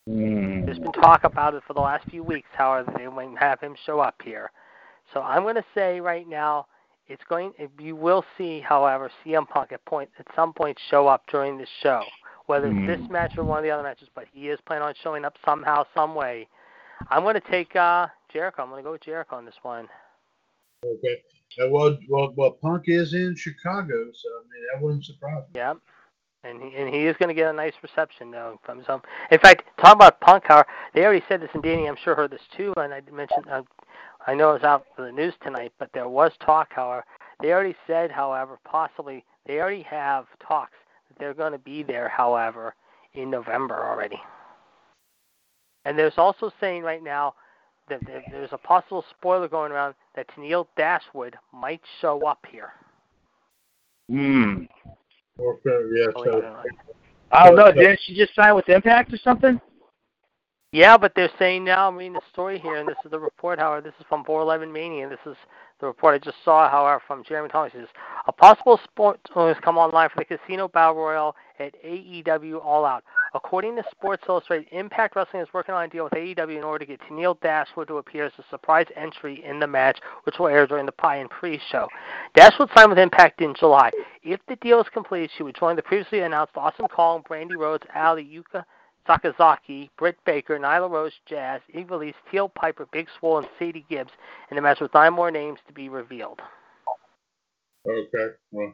There's been talk about it for the last few weeks, however, they might have him show up here. So I'm going to say right now, it's going. You will see, however, CM Punk at point at some point show up during the show, whether it's this match or one of the other matches. But he is planning on showing up somehow, some way. I'm going to take uh, Jericho. I'm going to go with Jericho on this one. Okay. Uh, well, well, well, Punk is in Chicago, so I mean that wouldn't surprise me. Yep. And he, and he is going to get a nice reception though from some. In fact, talking about Punk, however, they already said this, and Danny, I'm sure heard this too. And I mentioned, uh, I know it's out for the news tonight, but there was talk, however, they already said, however, possibly they already have talks that they're going to be there, however, in November already. And there's also saying right now that there's a possible spoiler going around that Tenille Dashwood might show up here. Hmm. Okay, yeah. Believe So. I don't know. Didn't she just sign with Impact or something? Yeah, but they're saying now, I'm reading the story here, and this is the report, however, this is from 411 Mania, and this is the report I just saw, however, uh, from Jeremy Thomas. Says, a possible sport has come online for the Casino Battle Royal at AEW All Out. According to Sports Illustrated, Impact Wrestling is working on a deal with AEW in order to get Tenille Dashwood to appear as a surprise entry in the match, which will air during the Buy In Pre-show. Dashwood signed with Impact in July. If the deal is complete, she would join the previously announced Awesome Kong, Brandi Rhodes, Ali Yuka, Sakazaki, Britt Baker, Nyla Rose, Jazz, Ivelisse, Teal Piper, Big Swole, and Sadie Gibbs in a match with nine more names to be revealed. okay, well,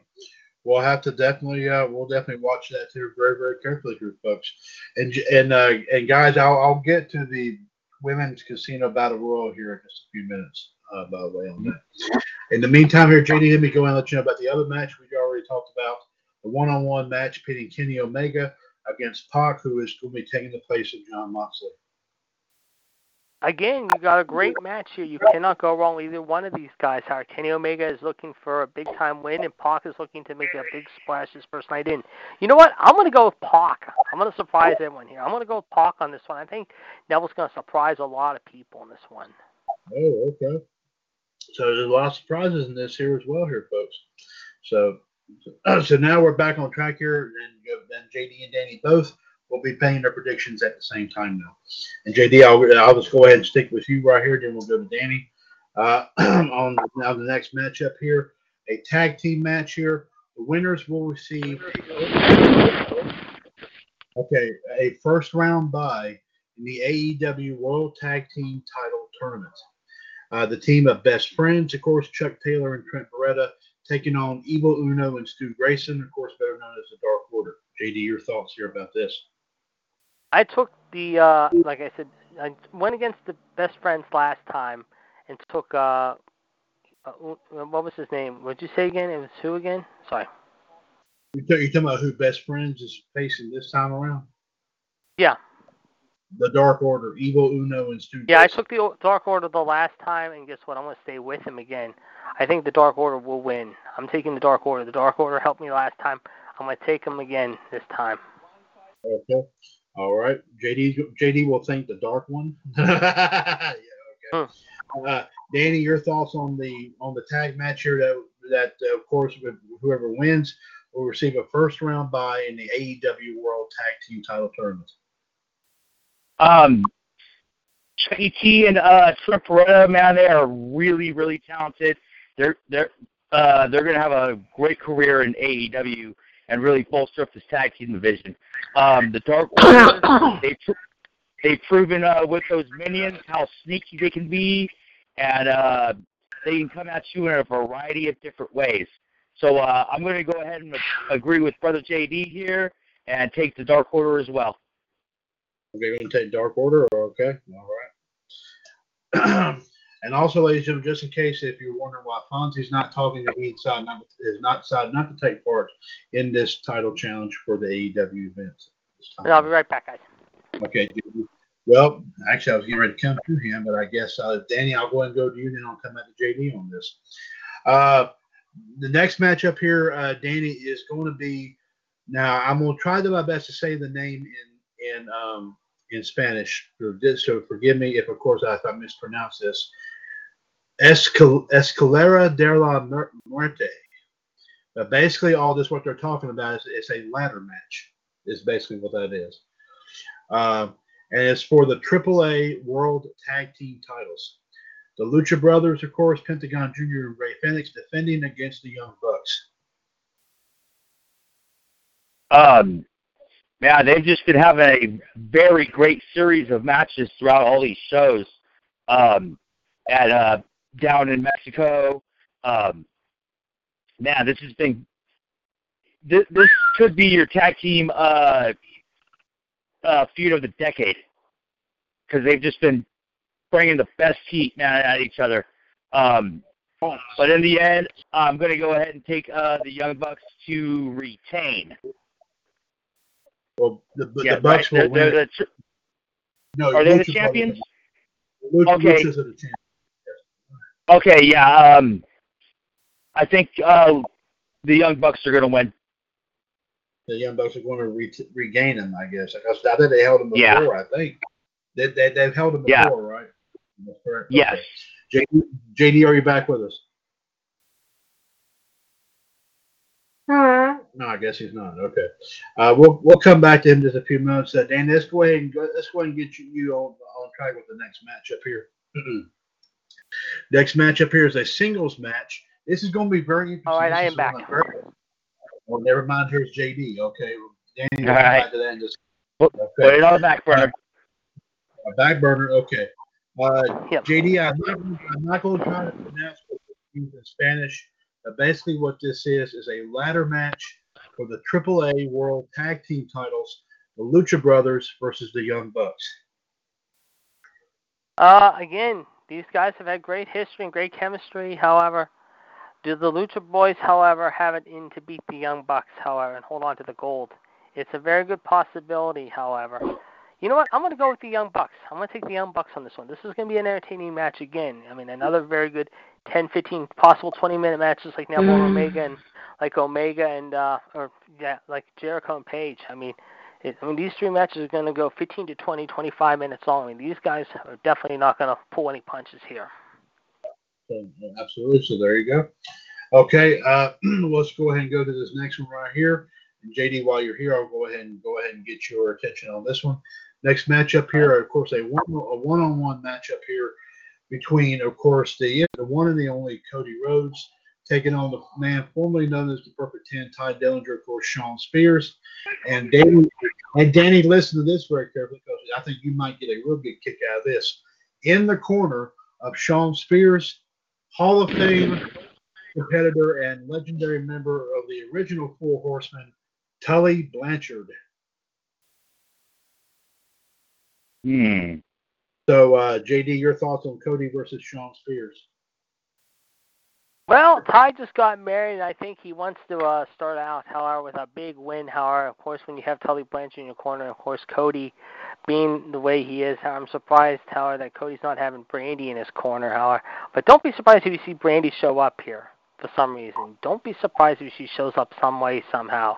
we'll have to definitely, uh, we'll definitely watch that too very, very carefully, here, folks. And and uh, and guys, I'll I'll get to the women's casino battle royal here in just a few minutes. Uh, by the way, on that. In the meantime, here, JD, let me go and let you know about the other match we already talked about. The one-on-one match pitting Kenny Omega against Pac, who is going to be taking the place of Jon Moxley. Again, you got a great match here. You cannot go wrong with either one of these guys. How Kenny Omega is looking for a big time win, and Pac is looking to make a big splash his first night in. You know what? I'm going to go with Pac. I'm going to surprise everyone here. I'm going to go with Pac on this one. I think Neville's going to surprise a lot of people in this one. Oh, okay. So there's a lot of surprises in this here as well, here, folks. So, (clears throat) so now we're back on track here, and then JD and Danny both will be paying their predictions at the same time now. And JD, I'll, I'll just go ahead and stick with you right here. Then we'll go to Danny uh, (clears throat) on now the next matchup here, a tag team match here. The winners will receive okay a first round bye in the AEW World Tag Team Title Tournament. Uh, the team of best friends, of course, Chuck Taylor and Trent Beretta, taking on Evil Uno and Stu Grayson, of course, better known as the Dark Order. JD, your thoughts here about this? I took the uh like I said, I went against the best friends last time and took uh, uh what was his name? What'd you say again? It was who again? Sorry. You're talking about who best friends is facing this time around? Yeah. The Dark Order, Evil Uno and Stu. Yeah, I took the Dark Order the last time, and guess what? I'm going to stay with him again. I think the Dark Order will win. I'm taking the Dark Order. The Dark Order helped me last time. I'm going to take him again this time. Okay. All right. JD JD will think the dark one. (laughs) yeah, okay. Uh, Danny, your thoughts on the on the tag match here that that uh, of course whoever wins will receive a first round bye in the AEW World Tag Team Title Tournament. Um, Chucky T and uh, Trent Beretta, man, they are really, really talented. They're they're uh, they're gonna have a great career in AEW and really bolster up this tag team division. Um, the Dark Order, (coughs) they pr- they've proven uh, with those minions how sneaky they can be, and uh, they can come at you in a variety of different ways. So uh, I'm going to go ahead and agree with Brother JD here and take the Dark Order as well. Okay, going to take Dark Order. Okay, all right. (clears throat) and also, ladies and gentlemen, just in case if you're wondering why Fonzie's not talking, he decided not is not decided not to take part in this title challenge for the AEW event. this time. And I'll be right back, guys. Okay, Well, actually, I was getting ready to come to him, but I guess uh, Danny, I'll go ahead and go to you, then I'll come back to JD on this. Uh, the next matchup here, uh, Danny, is going to be. Now, I'm going to try to my best to say the name in in um, in Spanish. So forgive me if, of course, if I mispronounce this. Escal- Escalera de la Muerte. But basically, all this what they're talking about is it's a ladder match. Is basically what that is. Uh, and it's for the AAA World Tag Team titles. The Lucha Brothers, of course, Pentagon Jr. and Rey Fenix defending against the Young Bucks. Um, yeah, they've just been having a very great series of matches throughout all these shows. Um, at uh, down in Mexico. Um, man, this has been this, this could be your tag team uh, uh, feud of the decade because they've just been bringing the best heat man at each other. Um, but in the end, I'm going to go ahead and take uh, the Young Bucks to retain. Well, the, yeah, the Bucks right. will they're, win. they're the, no, are they the champions? Lucha, Okay. Luchas are the champions. Okay, yeah. Um, I think uh, the Young Bucks are going to win. The Young Bucks are going to re- regain them, I guess. Because I think they held them before. Yeah. I think they, they they've held them Yeah. before, right? That's correct. Yes. Okay. JD, JD, are you back with us? No, I guess he's not. Okay, uh, we'll we'll come back to him in just a few moments. Uh, Dan, let's go ahead and go, let's go ahead and get you, you on on track with the next matchup here. (clears throat) next matchup here is a singles match. This is going to be very interesting. All right, This I am back. one of my very- Well, never mind. Here's JD. Okay, well, Danny, we'll All come right. back to that in just. Put, Okay. put it on the back burner. A back burner. Okay. Uh, Yep. JD, I'm not, I'm not going to try to pronounce what it in Spanish. But basically, what this is is a ladder match for the AAA World Tag Team titles: the Lucha Brothers versus the Young Bucks. Uh, again, these guys have had great history and great chemistry. However, do the Lucha Boys, however, have it in to beat the Young Bucks, however, and hold on to the gold? It's a very good possibility, however. You know what? I'm going to go with the Young Bucks. I'm going to take the Young Bucks on this one. This is going to be an entertaining match again. I mean, another very good 10, 15, possible 20 minute matches like Neville and Omega and like Omega and uh, or yeah, like Jericho and Page. I mean, it, I mean, these three matches are going to go 15 to 20, 25 minutes long. I mean, these guys are definitely not going to pull any punches here. Absolutely. So there you go. Okay, uh, (clears throat) let's go ahead and go to this next one right here. And JD, while you're here, I'll go ahead and go ahead and get your attention on this one. Next matchup here, of course, a one a one-on-one matchup here between, of course, the the one and the only Cody Rhodes taking on the man formerly known as the Perfect Ten, Tye Dillinger, of course, Shawn Spears, and Danny. And Danny, listen to this very carefully because I think you might get a real good kick out of this. In the corner of Shawn Spears, Hall of Fame competitor and legendary member of the original Four Horsemen, Tully Blanchard. Hmm. So, uh, JD, your thoughts on Cody versus Shawn Spears? Well, Tye just got married, and I think he wants to uh, start out, however, with a big win. However, of course, when you have Tully Blanchard in your corner, of course, Cody being the way he is, I'm surprised, however, that Cody's not having Brandi in his corner, however. But don't be surprised if you see Brandi show up here for some reason. Don't be surprised if she shows up some way, somehow.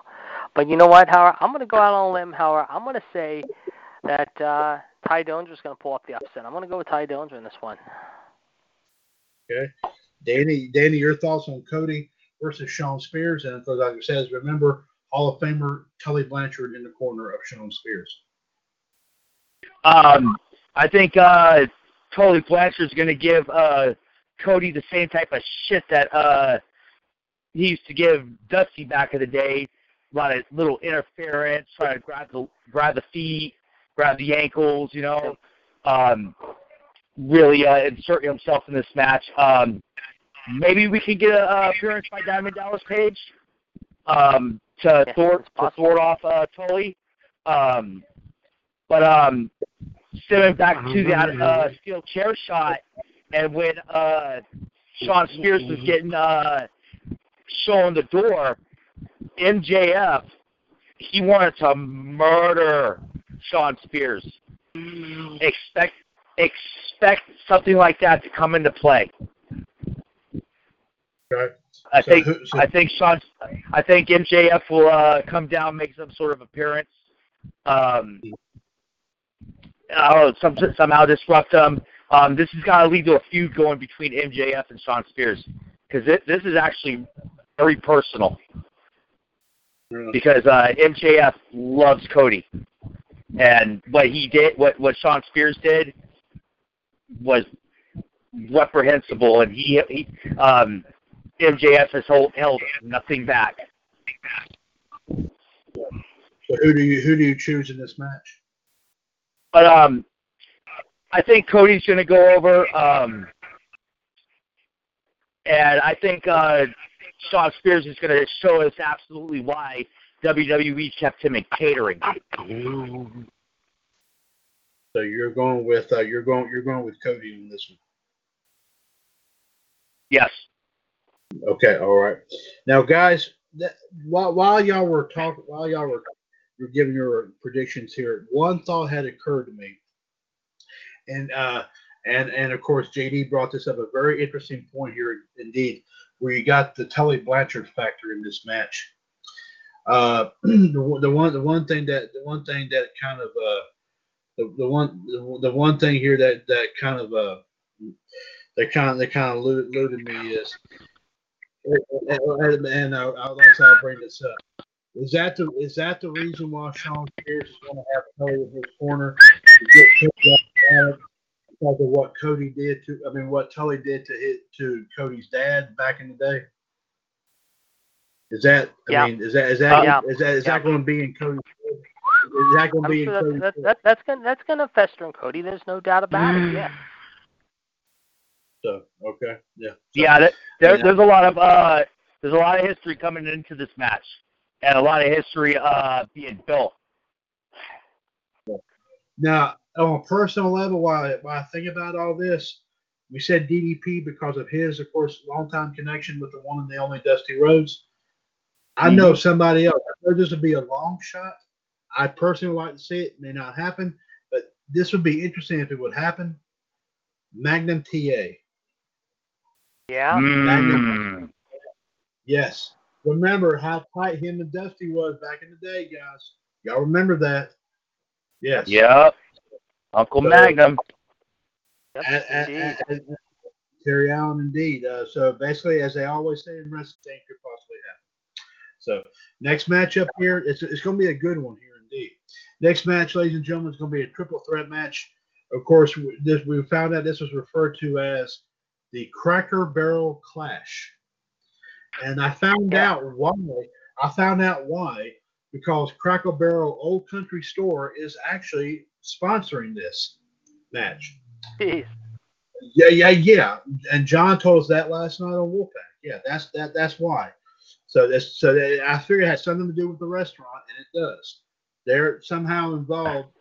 But you know what, Howard? I'm going to go out on a limb, Howard. I'm going to say that uh, Tye Dillinger's going to pull up the upset. I'm going to go with Tye Dillinger in this one. Okay. Danny, Danny, your thoughts on Cody versus Shawn Spears? And for like it says, remember Hall of Famer Tully Blanchard in the corner of Shawn Spears. Um, I think uh, Tully Blanchard's going to give uh, Cody the same type of shit that uh, he used to give Dusty back in the day. A lot of little interference, trying to grab the grab the feet, grab the ankles, you know. Um, really uh, insert himself in this match. Um, maybe we can get a uh, appearance by Diamond Dallas Page um, to Yeah, thwart to thwart off uh, Tully. Um, but um, stemming back to that uh, steel chair shot, and when uh, Shawn Spears was getting uh, shown the door, MJF he wanted to murder Shawn Spears. expect expect something like that to come into play. Okay. I So think who- so- I think Sean I think MJF will uh, come down, make some sort of appearance. Um, oh, some, somehow disrupt them. Um, this is going to lead to a feud going between MJF and Shawn Spears because this is actually very personal because uh, MJF loves Cody, and what he did, what what Shawn Spears did, was reprehensible, and he, he um, MJF has hold, held nothing back. So who do you who do you choose in this match? But um, I think Cody's going to go over, um, and I think uh, Shawn Spears is going to show us absolutely why WWE kept him in catering. So you're going with uh, you're going you're going with Cody in this one. Yes. Okay, all right. Now, guys, that, while while y'all were talking, while y'all were, were giving your predictions here, one thought had occurred to me, and uh, and and of course, JD brought this up a very interesting point here, indeed, where you got the Tully Blanchard factor in this match. Uh, (clears throat) the, the one the one thing that the one thing that kind of uh, the, the one the, the one thing here that that kind of uh that kind of that kind of eluded, eluded me is and, and I, I like how I bring this up. Is that the is that the reason why Sean Pierce is going to have Cody in his corner to get Cody out because of what Cody did to I mean what Tully did to hit to Cody's dad back in the day? Is that I Yeah. mean is that is that Yeah. is that is Yeah. that going to be in Cody's is that going to I'm be in sure Cody's that's, that, that, that's gonna that's gonna fester in Cody. There's no doubt about it. Yeah. (sighs) so okay yeah Yeah, that, there, Yeah. there's a lot of uh, there's a lot of history coming into this match, and a lot of history uh, being built. Now, on a personal level, while I, while I think about all this, we said DDP because of his, of course, longtime connection with the one and the only Dusty Rhodes. I know somebody else. I know this would be a long shot. I personally would like to see it. May not happen, but this would be interesting if it would happen. Magnum TA. Yeah. Mm. Yes. Remember how tight him and Dusty was back in the day, guys. Y'all remember that? Yes. Yep. Uncle So- Magnum. Yep. And- and- indeed. and- and- Terry Allen, indeed. Uh, so basically, as they always say in wrestling, things could possibly happen. So next matchup here, it's, it's going to be a good one here, indeed. Next match, ladies and gentlemen, is going to be a triple threat match. Of course, this, we found out this was referred to as the Cracker Barrel Clash, and I found out why. I found out why because Cracker Barrel Old Country Store is actually sponsoring this match. Jeez. Yeah, yeah, yeah. And John told us that last night on Wolfpack. Yeah, that's that. That's why. So that's so that, I figured it had something to do with the restaurant, and it does. They're somehow involved.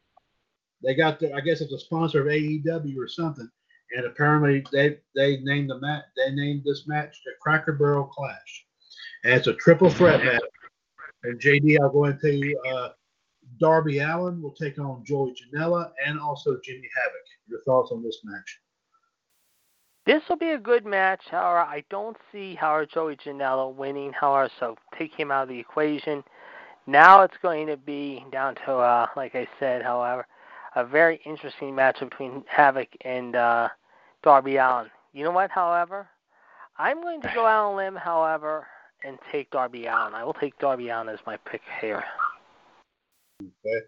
They got the. I guess it's a sponsor of AEW or something, and apparently they they named the match. They named this match the Cracker Barrel Clash, and it's a triple threat match. And JD, I'll go tell you. Uh, Darby Allin will take on Joey Janela and also Jimmy Havoc. Your thoughts on this match? This will be a good match. However, I don't see Howard Joey Janela winning. However, so take him out of the equation. Now it's going to be down to, uh, like I said, however, a very interesting match between Havoc and uh, Darby Allin. You know what, however? I'm going to go out on limb, however, and take Darby Allin. I will take Darby Allin as my pick here. Okay.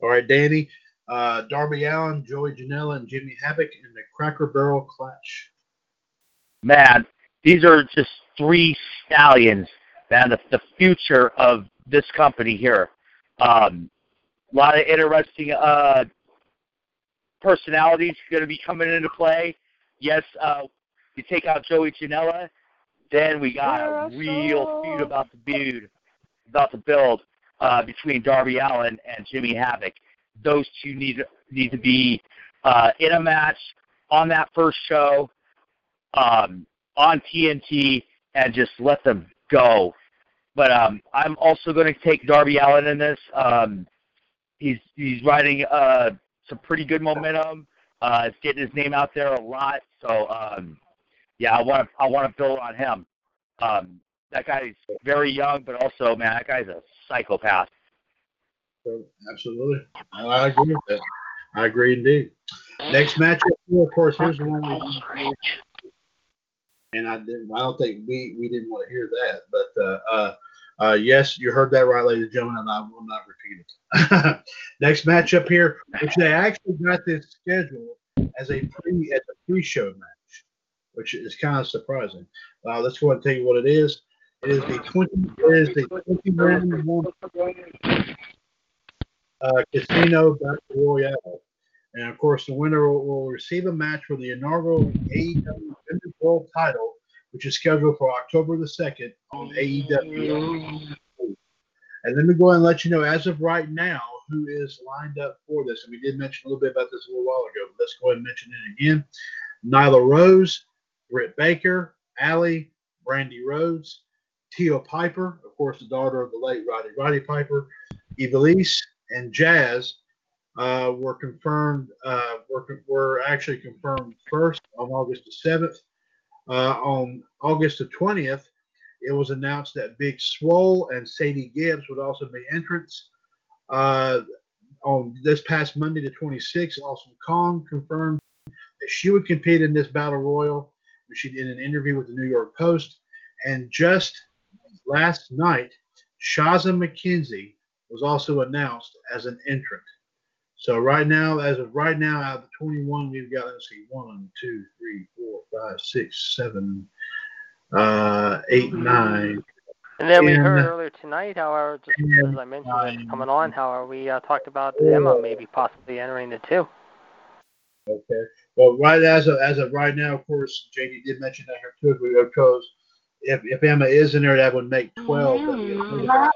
All right, Danny. Uh, Darby Allin, Joey Janela, and Jimmy Havoc in the Cracker Barrel Clash. Man, these are just three stallions, man. The, the future of this company here. Um, a lot of interesting uh, personalities going to be coming into play. Yes, uh, you take out Joey Janela, then we got a real feud about the build, about the build uh, between Darby Allin and Jimmy Havoc. Those two need to need to be uh, in a match on that first show um, on TNT and just let them go. But um, I'm also going to take Darby Allin in this. Um, he's he's riding uh, some pretty good momentum. Uh, it's getting his name out there a lot. So um, yeah, I want to I want to build on him. Um, that guy's very young, but also man, that guy's a psychopath. So, absolutely. I agree with that. I agree indeed. Next matchup, of course, here's the one. We, and I didn't. I don't think we we didn't want to hear that, but uh, uh, uh, yes, you heard that right, ladies and gentlemen, and I will not repeat it. (laughs) Next matchup here, which they actually got this scheduled as a pre as a pre-show match, which is kind of surprising. Uh, let's go ahead and tell you what it is. It is the twenty. It is the twenty-one uh, Casino Royale. And of course, the winner will, will receive a match for the inaugural AEW World Title, which is scheduled for October the 2nd on AEW. And let me go ahead and let you know, as of right now, who is lined up for this. And we did mention a little bit about this a little while ago, but let's go ahead and mention it again. Nyla Rose, Britt Baker, Allie, Brandi Rhodes, Teal Piper, of course, the daughter of the late Rowdy Roddy Piper, Ivelisse, and Jazz uh, were confirmed. Uh, were, were actually confirmed first on August the seventh. Uh, on August the twentieth, it was announced that Big Swole and Sadie Gibbs would also be entrants. Uh, on this past Monday, the 26th, Awesome Kong confirmed that she would compete in this battle royal. She did an interview with the New York Post, and just last night, Shazza McKenzie was also announced as an entrant. So right now, as of right now, out of the 21, we've got let's see, one, two, three, four, five, six, seven, uh, eight, nine. And then we heard earlier tonight, however, just and as I mentioned, nine. coming on, however, we uh, talked about Emma maybe possibly entering the two. Okay. Well, right as of as of right now, of course, JD did mention that here too. Because if if Emma is in there, that would make 12. That'd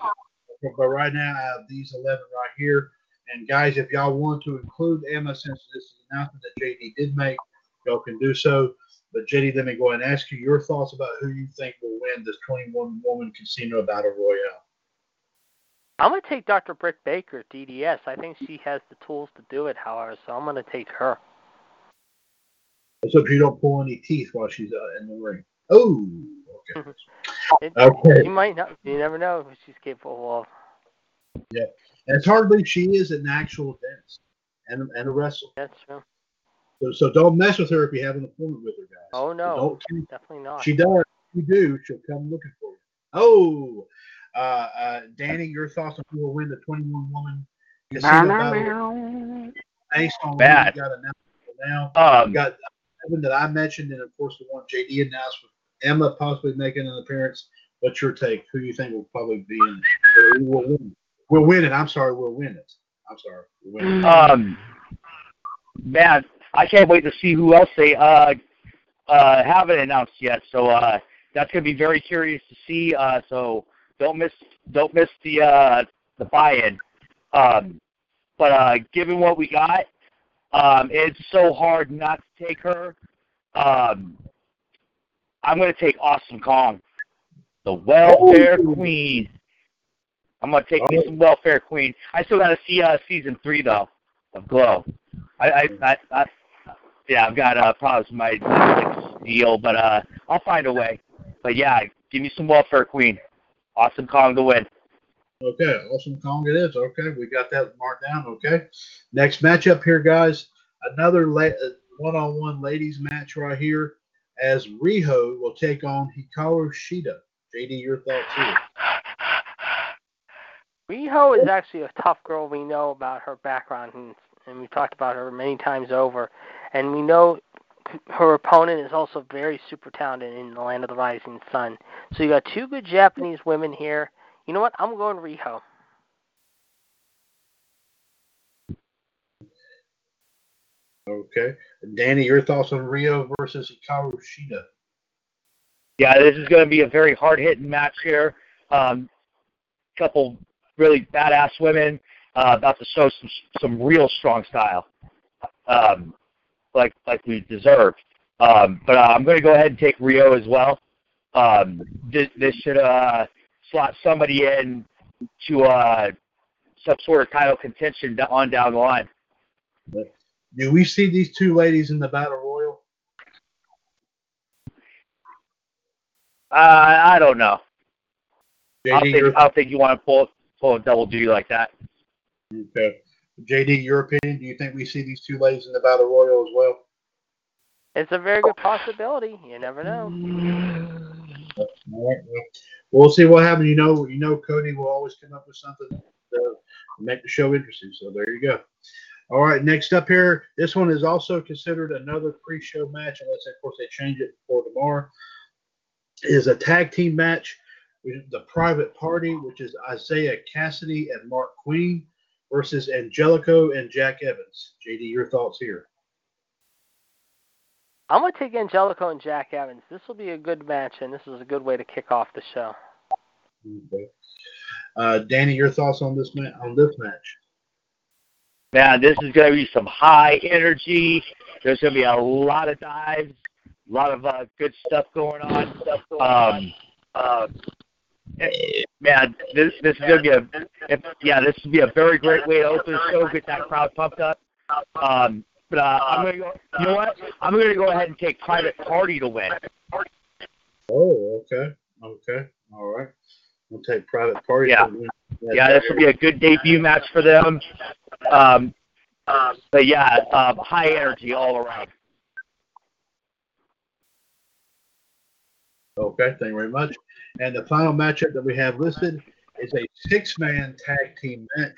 be a total of- But right now, out of these 11 right here, and guys, if y'all want to include Emma, since this is an announcement that JD did make, y'all can do so. But JD, let me go ahead and ask you your thoughts about who you think will win this 21 woman casino battle royale. I'm going to take Dr. Britt Baker, DDS. I think she has the tools to do it, however, so I'm going to take her. Let's hope you don't pull any teeth while she's uh, in the ring. Oh, okay. (laughs) It, Okay. She might not. You never know what she's capable of. And it's hard to believe she is an actual dance and, and a wrestler. That's true. So, so don't mess with her if you have an appointment with her, guys. Oh, no. Don't, Definitely not. she does. If you do, she'll come looking for you. Oh, uh, uh, Danny, your thoughts on who will win the 21 woman casino battle based on what Bad. we got announced now? Um, We got seven that I mentioned, and of course the one JD announced with Emma possibly making an appearance. What's your take? Who do you think will probably be in? Will win? We'll win it. I'm sorry, we'll win it. I'm sorry, we'll win it. um, man, I can't wait to see who else they uh, uh, haven't announced yet. So uh, that's gonna be very curious to see. Uh, so don't miss don't miss the uh, the buy-in. Um, but uh, given what we got, um, it's so hard not to take her. Um, I'm gonna take Awesome Kong, the welfare Ooh. queen. I'm gonna take me some welfare queen. I still gotta see uh, season three though of Glow. I, I, I, I yeah, I've got uh, problems with my Netflix deal, but uh, I'll find a way. But yeah, give me some welfare queen. Awesome Kong to win. Okay, awesome Kong it is. Okay, we got that marked down. Okay, next matchup here, guys. Another la- uh, one-on-one ladies match right here, as Riho will take on Hikaru Shida. JD, your thoughts here? Riho is actually a tough girl. We know about her background, and, and we talked about her many times over. And we know her opponent is also very super talented in the Land of the Rising Sun. So you got two good Japanese women here. You know what? I'm going Riho. Okay, Danny, your thoughts on Riho versus Hikaru Shida? Yeah, this is going to be a very hard hitting match here. Um, couple really badass women uh, about to show some some real strong style, um, like like we deserve. Um, but uh, I'm going to go ahead and take Riho as well. Um, this, this should uh, slot somebody in to uh, some sort of title contention on down the line. Do we see these two ladies in the battle royal? Uh, I don't know. I don't JD, think, I don't think you want to pull pull a double G like that. okay. JD, your opinion? Do you think we see these two ladies in the battle royal as well? It's a very good possibility. You never know. All right. Well, we'll see what happens. You know, you know, Cody will always come up with something to make the show interesting. So there you go. All right. Next up here, this one is also considered another pre-show match, unless of course they change it for tomorrow. Is a tag team match with the Private Party, which is Isiah Kassidy and Marq Quen versus Angelico and Jack Evans. JD, your thoughts here? I'm gonna take Angelico and Jack Evans. This will be a good match, and this is a good way to kick off the show. Okay. Uh, Danny, your thoughts on this ma- on this match? Man, this is going to be some high energy. There's going to be a lot of dives, a lot of uh, good stuff going on. Um, uh, man, this this is going to be a if, yeah, this would be a very great way to open the show, get that crowd pumped up. Um, but uh, I'm going to go. You know what? I'm going to go ahead and take Private Party to win. Oh, okay, okay, all right. We'll take private party. Yeah. Yeah, this will be a good debut match for them. Um, but yeah, um, high energy all around. Okay, thank you very much. And the final matchup that we have listed is a six-man tag team match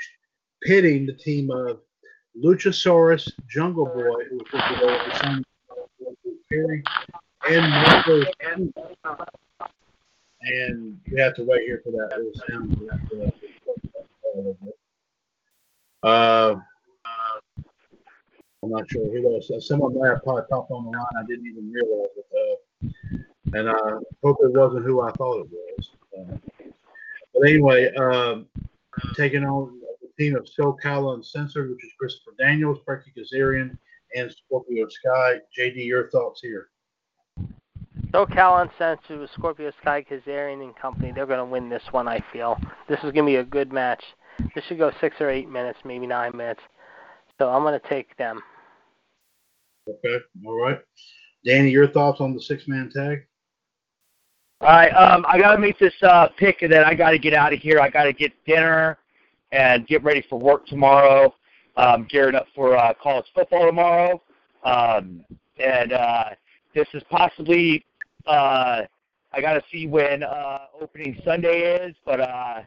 pitting the team of Luchasaurus, Jungle Boy, was the and Marko. And we have to wait here for that little sound. Have to- Uh, I'm not sure who those. Someone may have probably popped on the line. I didn't even realize it. Uh, and I hope it wasn't who I thought it was. Uh, but anyway, um, taking on the team of SoCal Uncensored, which is Christopher Daniels, Frankie Kazarian, and Scorpio Sky. JD, your thoughts here? SoCal Uncensored with Scorpio Sky, Kazarian and company. They're going to win this one, I feel. This is going to be a good match. This should go six or eight minutes, maybe nine minutes. So I'm going to take them. Okay, all right. Danny, your thoughts on the six-man tag? All right, um, I gotta make this uh, pick, and then I gotta get out of here. I gotta get dinner and get ready for work tomorrow. Um, gearing up for uh, college football tomorrow, um, and uh, this is possibly uh, I gotta see when uh, opening Sunday is, but uh,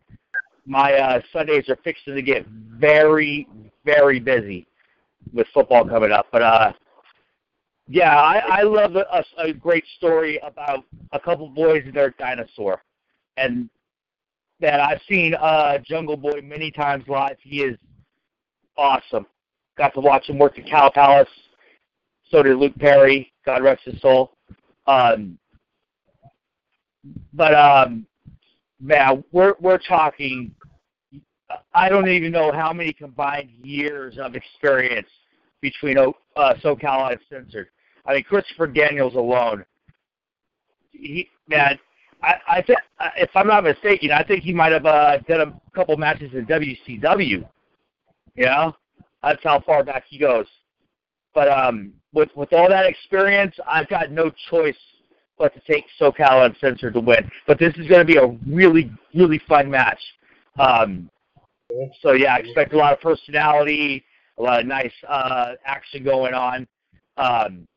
my uh, Sundays are fixing to get very, very busy with football coming up. But uh, yeah, I, I love a, a, great story about a couple boys and their dinosaur, and that I've seen uh, Jungle Boy many times live. He is awesome. Got to watch him work at Cow Palace. So did Luke Perry. God rest his soul. Um, but um, man, we're we're talking. I don't even know how many combined years of experience between uh, SoCal and Censored. I mean, Christopher Daniels alone. He man, I, I think if I'm not mistaken, I think he might have uh, done a couple matches in WCW. You know, that's how far back he goes. But um, with with all that experience, I've got no choice but to take SoCal and Uncensored to win. But this is going to be a really really fun match. Um, so yeah, expect a lot of personality, a lot of nice uh, action going on. Um,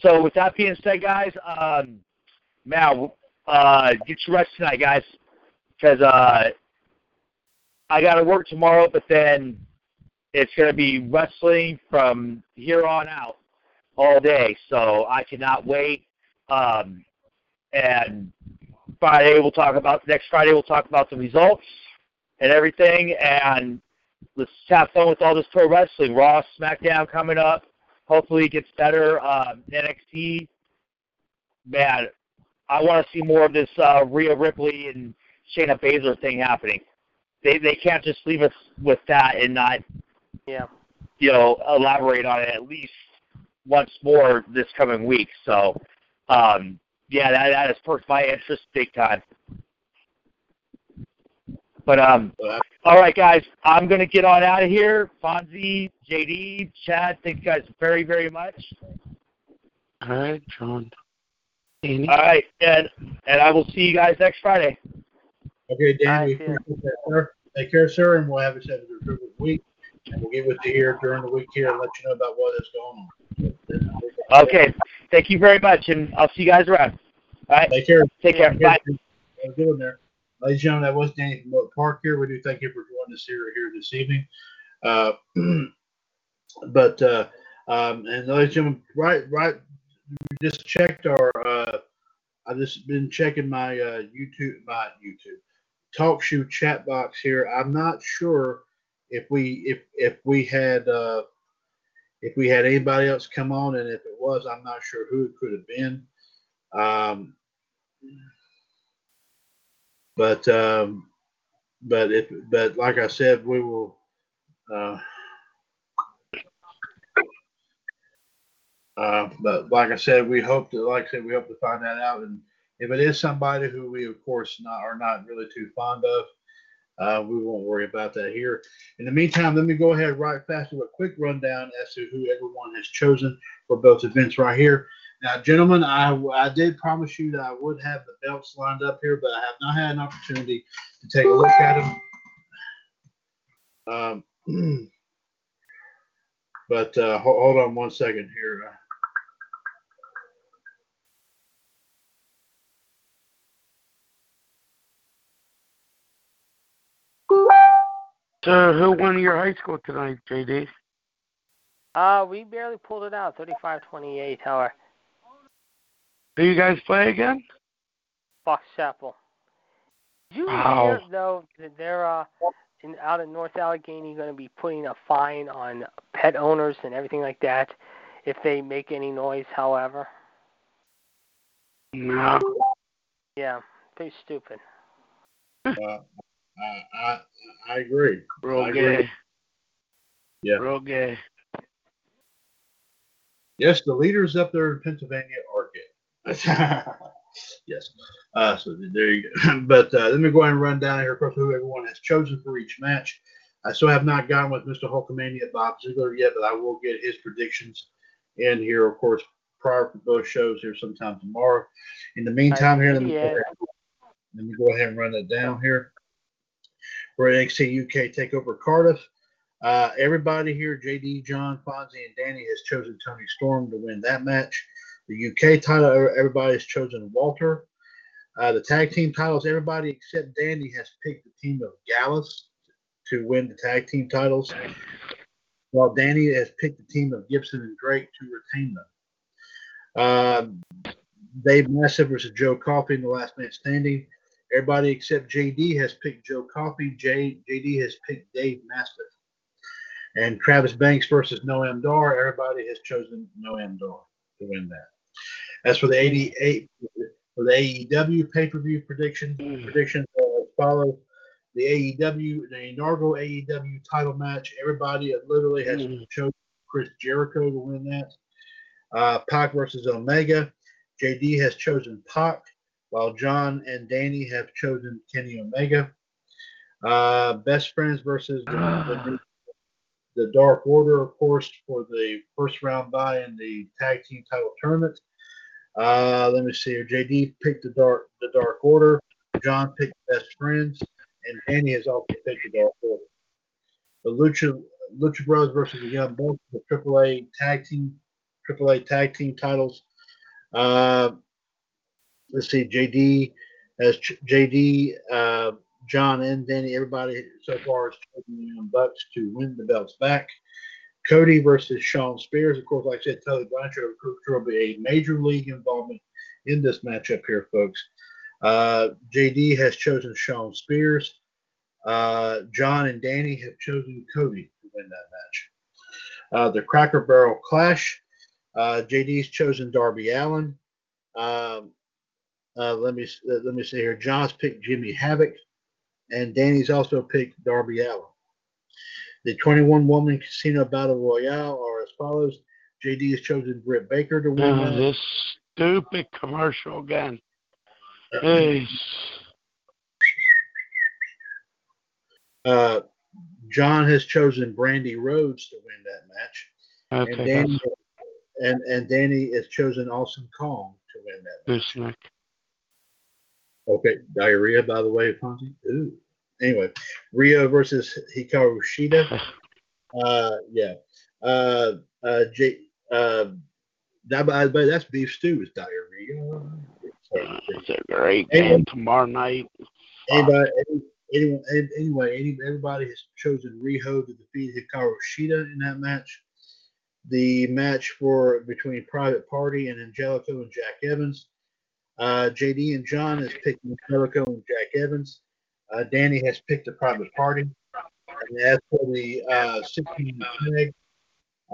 so with that being said, guys, um, man, uh, get your rest tonight, guys, because uh, I got to work tomorrow. But then it's going to be wrestling from here on out all day, so I cannot wait. Um, and Friday we'll talk about next Friday we'll talk about the results and everything, and let's have fun with all this pro wrestling. Raw, SmackDown coming up. Hopefully it gets better. Um, NXT, man, I want to see more of this uh, Rhea Ripley and Shayna Baszler thing happening. They they can't just leave us with that and not Yeah. you know elaborate on it at least once more this coming week. So um, yeah, that that has perked my interest big time. But um, all right, guys, I'm gonna get on out of here. Fonzie, JD, Chad, thank you guys very, very much. All right, John. Danny. All right, and and I will see you guys next Friday. Okay, Dan, All we right, yeah. appreciate sir. Take care, sir, and we'll have us have a terrific week. And we'll get with you here during the week here and let you know about what is going on. Okay, thank you very much, and I'll see you guys around. All right, Take care. take care. Bye. Have a there. Ladies and gentlemen, that was Danny from Oak Park here. We do thank you for joining us here here this evening. Uh, (clears throat) but uh, um, and ladies and gentlemen, right, right, we just checked our. Uh, I just been checking my uh, YouTube, my YouTube talk show chat box here. I'm not sure if we if if we had uh, if we had anybody else come on, and if it was, I'm not sure who it could have been. Um, but um, but if but like I said, we will. Uh, uh, but like I said, we hope to like I said, we hope to find that out. And if it is somebody who we of course not are not really too fond of, uh, we won't worry about that here. In the meantime, let me go ahead right fast with a quick rundown as to who everyone has chosen for both events right here. Now, gentlemen, I, I did promise you that I would have the belts lined up here, but I have not had an opportunity to take a look at them. Um, (clears throat) but uh, hold, hold on one second here. So who won your high school tonight, JD? Uh, we barely pulled it out, 35-28, however. Who you guys play again? Fox Chapel. Did you Wow. hear though that they're uh in, out in North Allegheny going to be putting a fine on pet owners and everything like that if they make any noise? However, No. yeah, pretty stupid. Uh, I, I, I agree. Real I agree. Yeah. Real gay. Yes, the leaders up there in Pennsylvania are gay. (laughs) yes. Uh, so there you go. (laughs) But uh, let me go ahead and run down here, of course, who everyone has chosen for each match. I still have not gone with Mr. Hulkamania Bob Ziegler yet, but I will get his predictions in here, of course, prior to both shows here sometime tomorrow. In the meantime, here, let me, ahead, let me go ahead and run that down here. For NXT UK Takeover Cardiff, uh, everybody here, JD, John, Fonzie, and Danny, has chosen Toni Storm to win that match. The UK title, everybody has chosen Walter. Uh, the tag team titles, everybody except Danny has picked the team of Gallus to win the tag team titles, while Danny has picked the team of Gibson and Drake to retain them. Um, Dave Mastiff versus Joe Coffey in the last man standing. Everybody except JD has picked Joe Coffey. J, JD has picked Dave Mastiff. And Travis Banks versus Noam Dar. Everybody has chosen Noam Dar to win that. As for the 88 for the AEW pay per view prediction predictions uh, as follows: the AEW, the inaugural AEW title match. Everybody literally has Mm. chosen Chris Jericho to win that. Uh, Pac versus Omega. JD has chosen Pac, while John and Danny have chosen Kenny Omega. Uh, best friends versus the, the, the Dark Order, of course, for the first round bye in the tag team title tournament. Uh, let me see here. JD picked the Dark the Dark Order. John picked Best Friends, and Danny has also picked the Dark Order. The Lucha Lucha Bros versus the Young Bucks, the AAA tag team AAA tag team titles. Uh, let's see. JD Ch- JD, uh, John, and Danny. Everybody so far has chosen the Bucks to win the belts back. Cody versus Shawn Spears. Of course, like I said, Tully Blanchard will be a major league involvement in this matchup here, folks. Uh, JD has chosen Shawn Spears. Uh, John and Danny have chosen Cody to win that match. Uh, the Cracker Barrel Clash. Uh, JD's chosen Darby Allin. Um, uh, let me uh, let me see here. John's picked Jimmy Havoc, and Danny's also picked Darby Allin. The 21 woman casino battle royale are as follows. JD has chosen Britt Baker to win. That. this stupid commercial again. Hey, Uh, John has chosen Brandi Rhodes to win that match, and Danny and and Danny has chosen Awesome Kong to win that match. Nick. Okay, diarrhea, by the way, Fonzie. Ooh. Anyway, Riho versus Hikaru Shida. (laughs) Uh, yeah. Uh, uh, J, uh, that, by the way, that's beef stew is diarrhea. It's a great game tomorrow night. Anybody, any, anyone, any- anyway, any, everybody has chosen Riho to defeat Hikaru Shida in that match. The match for between Private Party and Angelico and Jack Evans. Uh, JD and John has picked Angelico and Jack Evans. Uh, Danny has picked a Private Party. And as for the uh, 16 tag,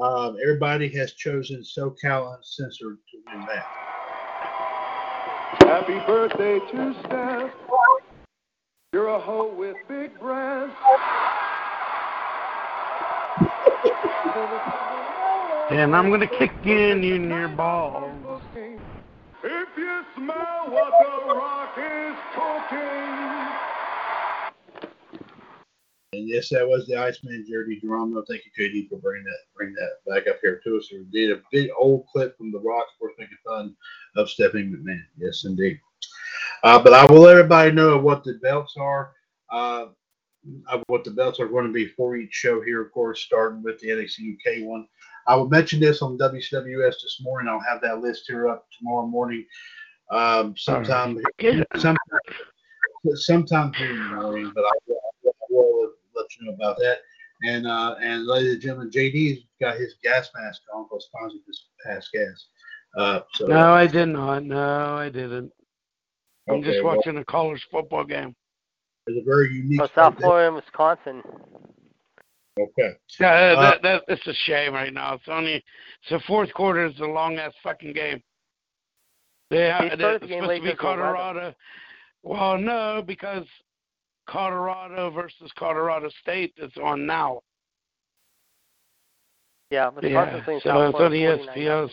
um, everybody has chosen SoCal Uncensored to win that. Happy birthday to Steph. You're a hoe with big breasts. And I'm gonna kick you in your balls. What the rock is. And yes, that was the Iceman Jerry Geronimo. Thank you, JD, for bringing that bring that back up here to us. We did a big old clip from The Rock making fun of Stephanie McMahon. Yes, indeed. Uh, but I will let everybody know what the belts are. Uh, what the belts are going to be for each show here, of course, starting with the NXT UK one. I will mention this on WCWUS this morning. I'll have that list here up tomorrow morning. Um, sometime, Get (laughs) sometime, sometime here morning, but I will, I will let you know about that. And uh, and ladies and gentlemen, JD's got his gas mask on because Fonzie just passed gas. Uh, so No, I did not. No, I didn't. I'm okay, just well, watching a college football game. it's a very unique. Oh, South. Florida and Wisconsin. Okay. Yeah, Uh, that, that it's a shame right now. It's only it's the fourth quarter is a long ass fucking game. They They it's started game supposed to be because of the weather. Colorado. Well, no, because Colorado versus Colorado State is on now. Yeah, Wisconsin's Yeah, so it's on Florida 49 ESPN.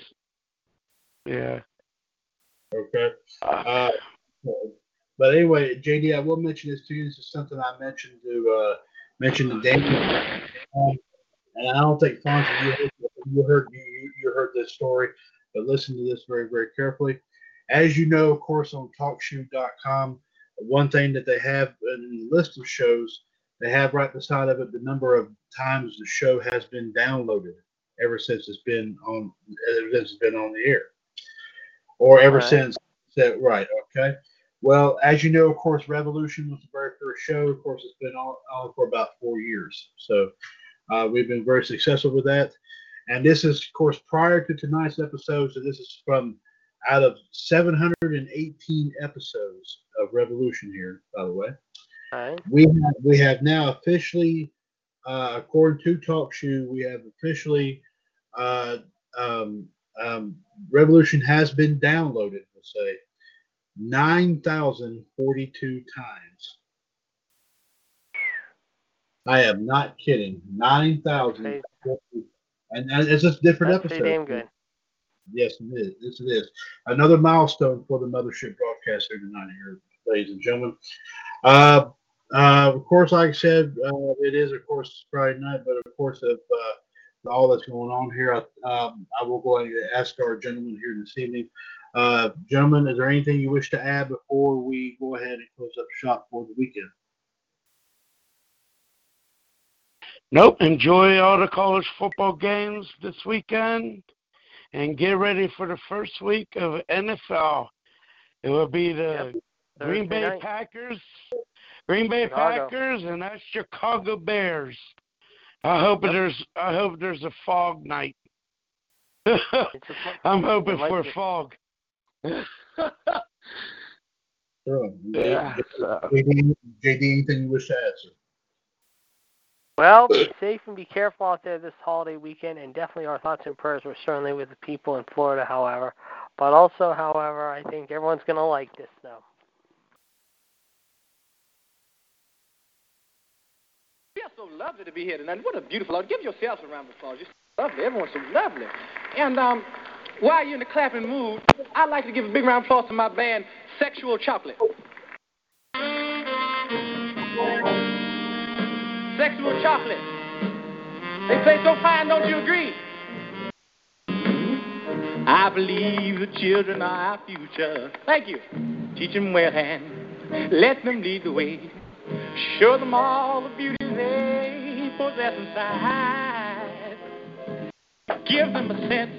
Yeah. Okay. Uh, Uh, but anyway, JD, I will mention this to you. This is something I mentioned to uh, mention to Daniel, um, and I don't think Fonzie, you heard, you heard you, you- you heard this story, but listen to this very very carefully. As you know, of course, on TalkShoe.com, one thing that they have in the list of shows, they have right beside of it the number of times the show has been downloaded ever since it's been on ever since it's been on the air, or ever Right. since that right. Okay. Well, as you know, of course, Revolution was the very first show. Of course, it's been on, on for about four years. So uh, we've been very successful with that. And this is, of course, prior to tonight's episode. So this is from out of 718 episodes of Revolution here, by the way. Right. We have, we have now officially, uh, according to TalkShoe, we have officially, uh, um, um, Revolution has been downloaded, we'll say, 9,042 times. I am not kidding. 9,000. That's And and it's just different That's episodes. pretty damn good. Yes, it is. Yes, it is. Another milestone for the Mothership broadcast here tonight, here, ladies and gentlemen. Uh, uh, of course, like I said, uh, it is, of course, Friday night, but of course, of uh, all that's going on here, I, um, I will go ahead and ask our gentlemen here this evening. Uh, gentlemen, is there anything you wish to add before we go ahead and close up shop for the weekend? Nope. Enjoy all the college football games this weekend and get ready for the first week of NFL. It will be the Green Bay night. Packers, Green Bay Chicago. Packers, and that's Chicago Bears. I hope Yep. there's I hope there's a fog night. I'm hoping It might for be. fog. Sure. yeah. JD, JD, anything you wish to add, sir? Well, be safe and be careful out there this holiday weekend, and definitely our thoughts and prayers were certainly with the people in Florida, however. But also, however, I think everyone's going to like this though. We are so lovely to be here tonight. What a beautiful. Give yourselves a round of applause. You're so lovely. Everyone's so lovely. And um, while you're in the clapping mood, I'd like to give a big round of applause to my band, Sexual Chocolate. Sexual chocolate. They play so fine, don't you agree? Hmm? I believe the children are our future. Thank you. Teach them well and let them lead the way. Show them all the beauty they possess inside. Give them a sense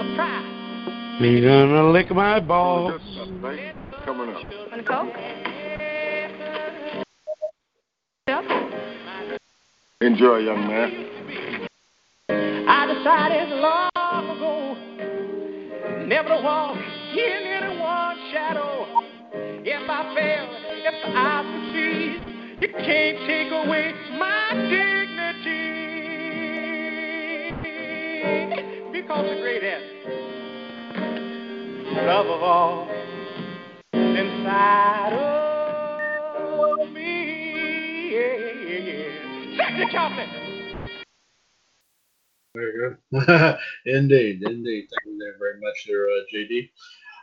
of pride. Me gonna lick my balls. Coming up. Enjoy, young man. I decided long ago never to walk in anyone's shadow. If I fail, if I succeed, you can't take away my dignity. Because the greatest love of all inside of me. Yeah, yeah, yeah. Sexy chocolate. Very good. (laughs) indeed, indeed. Thank you there very much, there, uh, JD.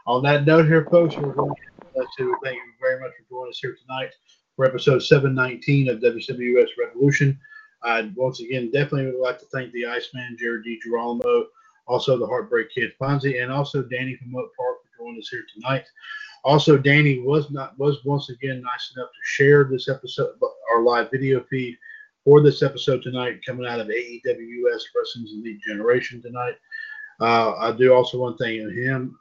On that note, here, folks, we're going to thank you very much for joining us here tonight for episode 719 of WWS Revolution. I once again definitely would like to thank the Iceman, Jared D. Girolamo, also the Heartbreak Kid Fonzie, and also Danny from Oak Park for joining us here tonight. Also, Danny was not was once again nice enough to share this episode, our live video feed for this episode tonight, coming out of AEWUS Wrestling's Elite Generation tonight. Uh, I do also want to thank him,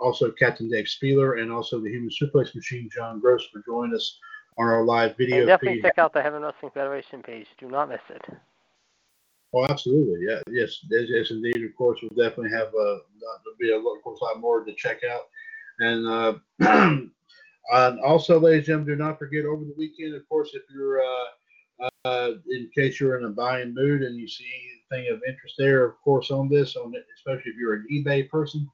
also Captain Dave Spieler, and also the Human Suplex Machine, John Gross, for joining us on our live video And definitely feed. check out the Heaven Wrestling Federation page. Do not miss it. Oh, absolutely. Yeah. Yes. Yes, yes indeed. Of course, we'll definitely have uh, there'll be a lot, of course, a lot more to check out. And uh, (clears throat) and also, ladies and gentlemen, do not forget over the weekend, of course, if you're uh, uh, in case you're in a buying mood and you see anything of interest there, of course, on this, on especially if you're an eBay person,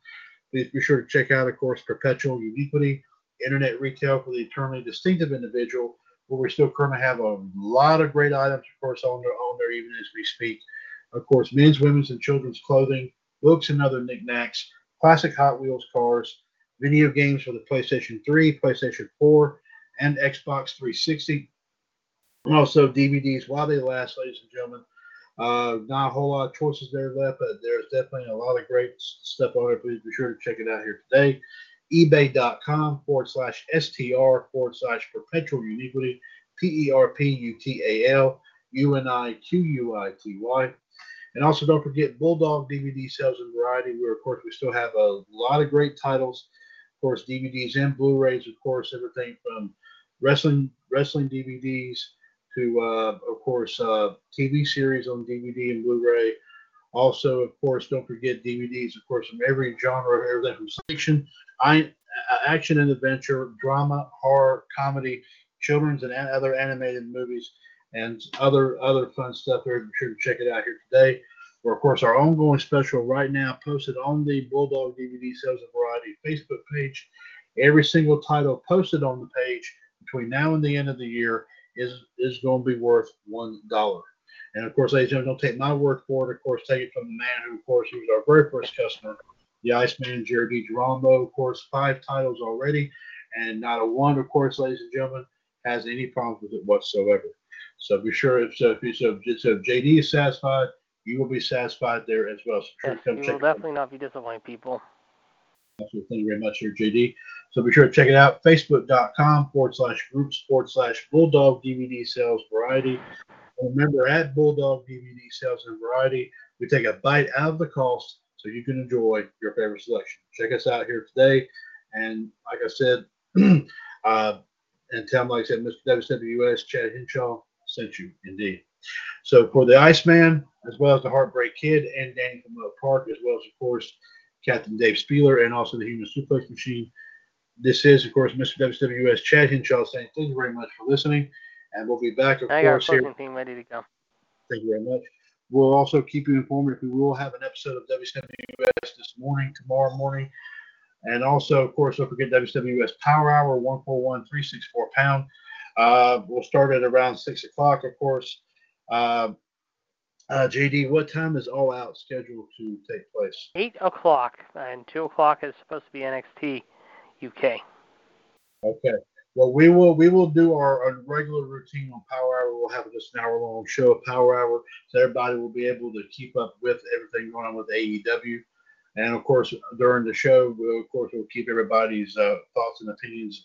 please be sure to check out, of course, Perpetual Uniquity, Internet Retail for the eternally distinctive individual, where we still currently have a lot of great items, of course, on there, on there even as we speak. Of course, men's, women's, and children's clothing, books, and other knickknacks, classic Hot Wheels cars, video games for the PlayStation 3, PlayStation 4, and Xbox 360. And also DVDs while they last, ladies and gentlemen. Uh, not a whole lot of choices there left, but there's definitely a lot of great stuff on there. Please be sure to check it out here today. eBay.com forward slash STR forward slash perpetual uniquity, P E R P U T A L U N I Q U I T Y. And also don't forget Bulldog DVD sales and variety, where of course we still have a lot of great titles. Of course, DVDs and Blu-rays, of course, everything from wrestling wrestling DVDs to uh, of course uh, TV series on DVD and Blu-ray. Also, of course, don't forget DVDs, of course, from every genre, everything from fiction, uh, action and adventure, drama, horror, comedy, children's and other animated movies, and other other fun stuff there. Be sure to check it out here today. Of course, our ongoing special right now posted on the Bulldog DVD Sales and Variety Facebook page. Every single title posted on the page between now and the end of the year is is going to be worth one dollar. And of course, ladies and gentlemen, don't take my word for it. Of course, take it from the man who, of course, he was our very first customer, the Iceman, Jared. Geronimo. Of course, five titles already, and not a one, of course, ladies and gentlemen, has any problems with it whatsoever. So be sure if so if, you, so if JD is satisfied, you will be satisfied there as well. So sure Yes, come you check will it out. definitely not be disappointing people. Absolutely. Thank you very much, here, JD. So be sure to check it out. Facebook.com forward slash groups forward slash Bulldog DVD Sales Variety. And remember, at Bulldog DVD Sales and Variety, we take a bite out of the cost so you can enjoy your favorite selection. Check us out here today. And like I said, (clears throat) uh, and tell them, like I said, Mr. WWS, Chad Hinshaw sent you indeed. So for the Iceman, as well as the Heartbreak Kid and Danny from Oak Park, as well as, of course, Captain Dave Spieler, and also the Human Suplex Machine. This is, of course, Mr. WWS Chad Hinshaw saying thank you very much for listening. And we'll be back, of I got course, here. closing theme ready to go. Thank you very much. We'll also keep you informed if we will have an episode of WWS this morning, tomorrow morning. And also, of course, don't forget WWS Power Hour, 141 364 pound. Uh, we'll start at around 6 o'clock, of course. Uh, uh, JD, what time is All Out scheduled to take place? Eight o'clock and two o'clock is supposed to be NXT UK. Okay. Well, we will we will do our, our regular routine on Power Hour. We'll have just an hour long show of Power Hour, so everybody will be able to keep up with everything going on with AEW. And of course, during the show, we'll, of course, we'll keep everybody's uh, thoughts and opinions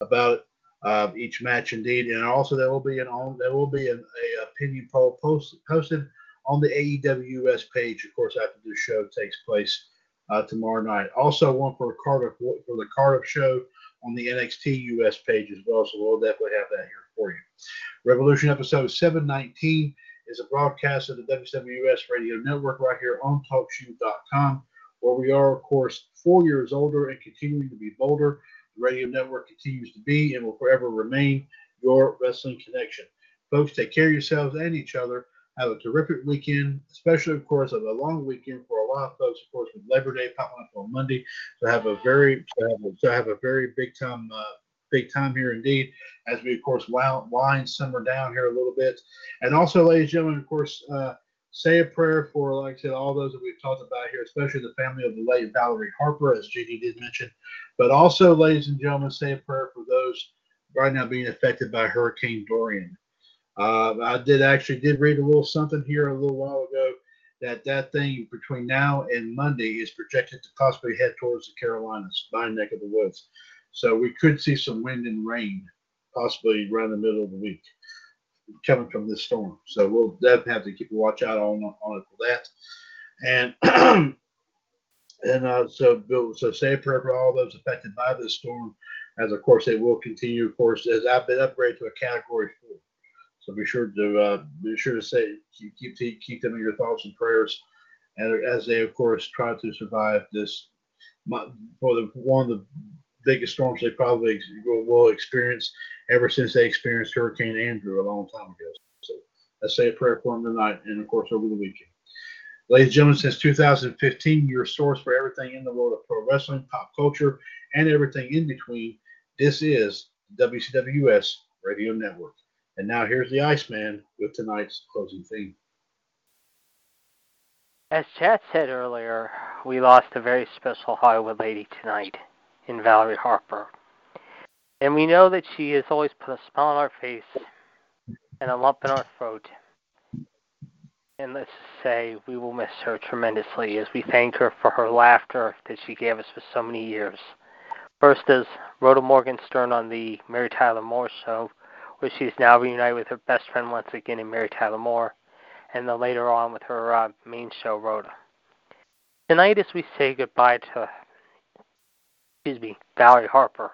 about it, uh, each match, indeed. And also, there will be an on there will be an a opinion poll post, posted on the AEW US page, of course, after the show takes place uh, tomorrow night. Also, one for Cardiff for the Cardiff show on the NXT US page as well. So we'll definitely have that here for you. Revolution episode 719 is a broadcast of the WWS Radio Network right here on TalkShoe.com, where we are, of course, four years older and continuing to be bolder. The radio network continues to be and will forever remain your wrestling connection. Folks, take care of yourselves and each other. Have a terrific weekend, especially, of course, of a long weekend for a lot of folks, of course, with Labor Day popping up on Monday. So have a very, so have a, so have a very big time, uh, big time here indeed, as we, of course, wind, summer down here a little bit. And also, ladies and gentlemen, of course, uh, say a prayer for, like I said, all those that we've talked about here, especially the family of the late Valerie Harper, as JD did mention. But also, ladies and gentlemen, say a prayer for those right now being affected by Hurricane Dorian. Uh, I did actually did read a little something here a little while ago that that thing between now and Monday is projected to possibly head towards the Carolinas, my neck of the woods. So we could see some wind and rain possibly around the middle of the week coming from this storm. So we'll definitely have to keep a watch out on on it for that. And (clears throat) and uh, so so say a prayer for all those affected by this storm, as of course it will continue. Of course, as I've been upgraded to a Category Four. So be sure to uh, be sure to say keep keep keep them in your thoughts and prayers, and as they of course try to survive this for the one of the biggest storms they probably will, will experience ever since they experienced Hurricane Andrew a long time ago. So let's say a prayer for them tonight, and of course over the weekend. Ladies and gentlemen, since 2015, your source for everything in the world of pro wrestling, pop culture, and everything in between. This is WCWUS Radio Network. And now here's the Iceman with tonight's closing theme. As Chad said earlier, we lost a very special Hollywood lady tonight in Valerie Harper. And we know that she has always put a smile on our face and a lump in our throat. And let's just say we will miss her tremendously as we thank her for her laughter that she gave us for so many years. First as Rhoda Morgenstern on the Mary Tyler Moore show, where she's now reunited with her best friend once again in Mary Tyler Moore, and then later on with her uh, main show, Rhoda. Tonight, as we say goodbye to, excuse me, Valerie Harper,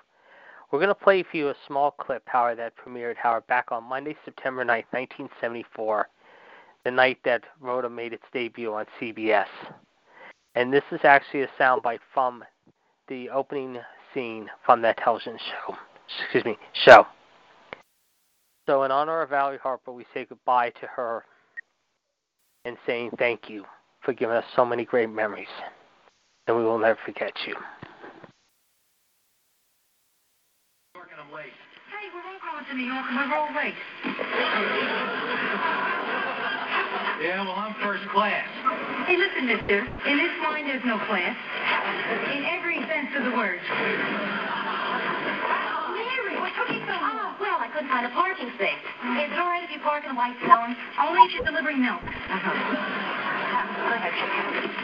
we're going to play for you a small clip, Howard, that premiered, Howard, back on Monday, September 9th, 1974, the night that Rhoda made its debut on CBS. And this is actually a soundbite from the opening scene from that television show. Excuse me, show. So, in honor of Valerie Harper, we say goodbye to her and saying thank you for giving us so many great memories. And we will never forget you. Hey, we're all going to New York and we're all late. Yeah, well, I'm first class. Hey, listen, mister. In this line, there's no class. In every sense of the word. Mary, what took you so long? Oh, well, I couldn't find a parking space. Is it all right if you park in a white stone? Only if you're delivering milk. Uh-huh. Go ahead.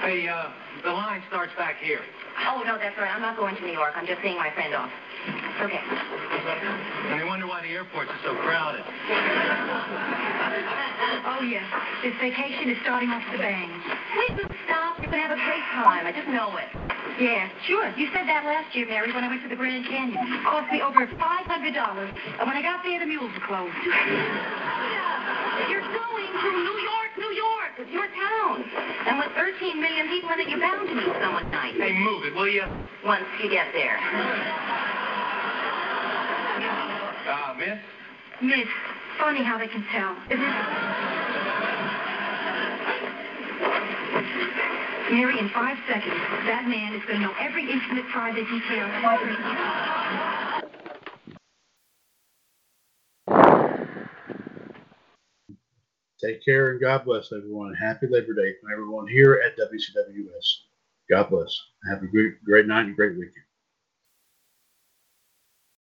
Hey, uh, the line starts back here. Oh, no, that's all right. I'm not going to New York. I'm just seeing my friend off. Okay. And I wonder why the airports are so crowded. Oh, yes. This vacation is starting off the bang. Please don't stop. You're going to have a great time. I just know it. Yeah, sure. You said that last year, Mary, when I went to the Grand Canyon. It cost me over $500. And when I got there, the mules were closed. (laughs) You're going to New York, New York. It's your town. And with 13 million people in it, you're bound to meet someone nice. Hey, move it, will you? Once you get there. Uh, miss? Miss, funny how they can tell, isn't it? Mary, in five seconds, that man is going to know every intimate private detail. Take care and God bless everyone. Happy Labor Day from everyone here at WCWUS. God bless. Have a great, great night and great weekend.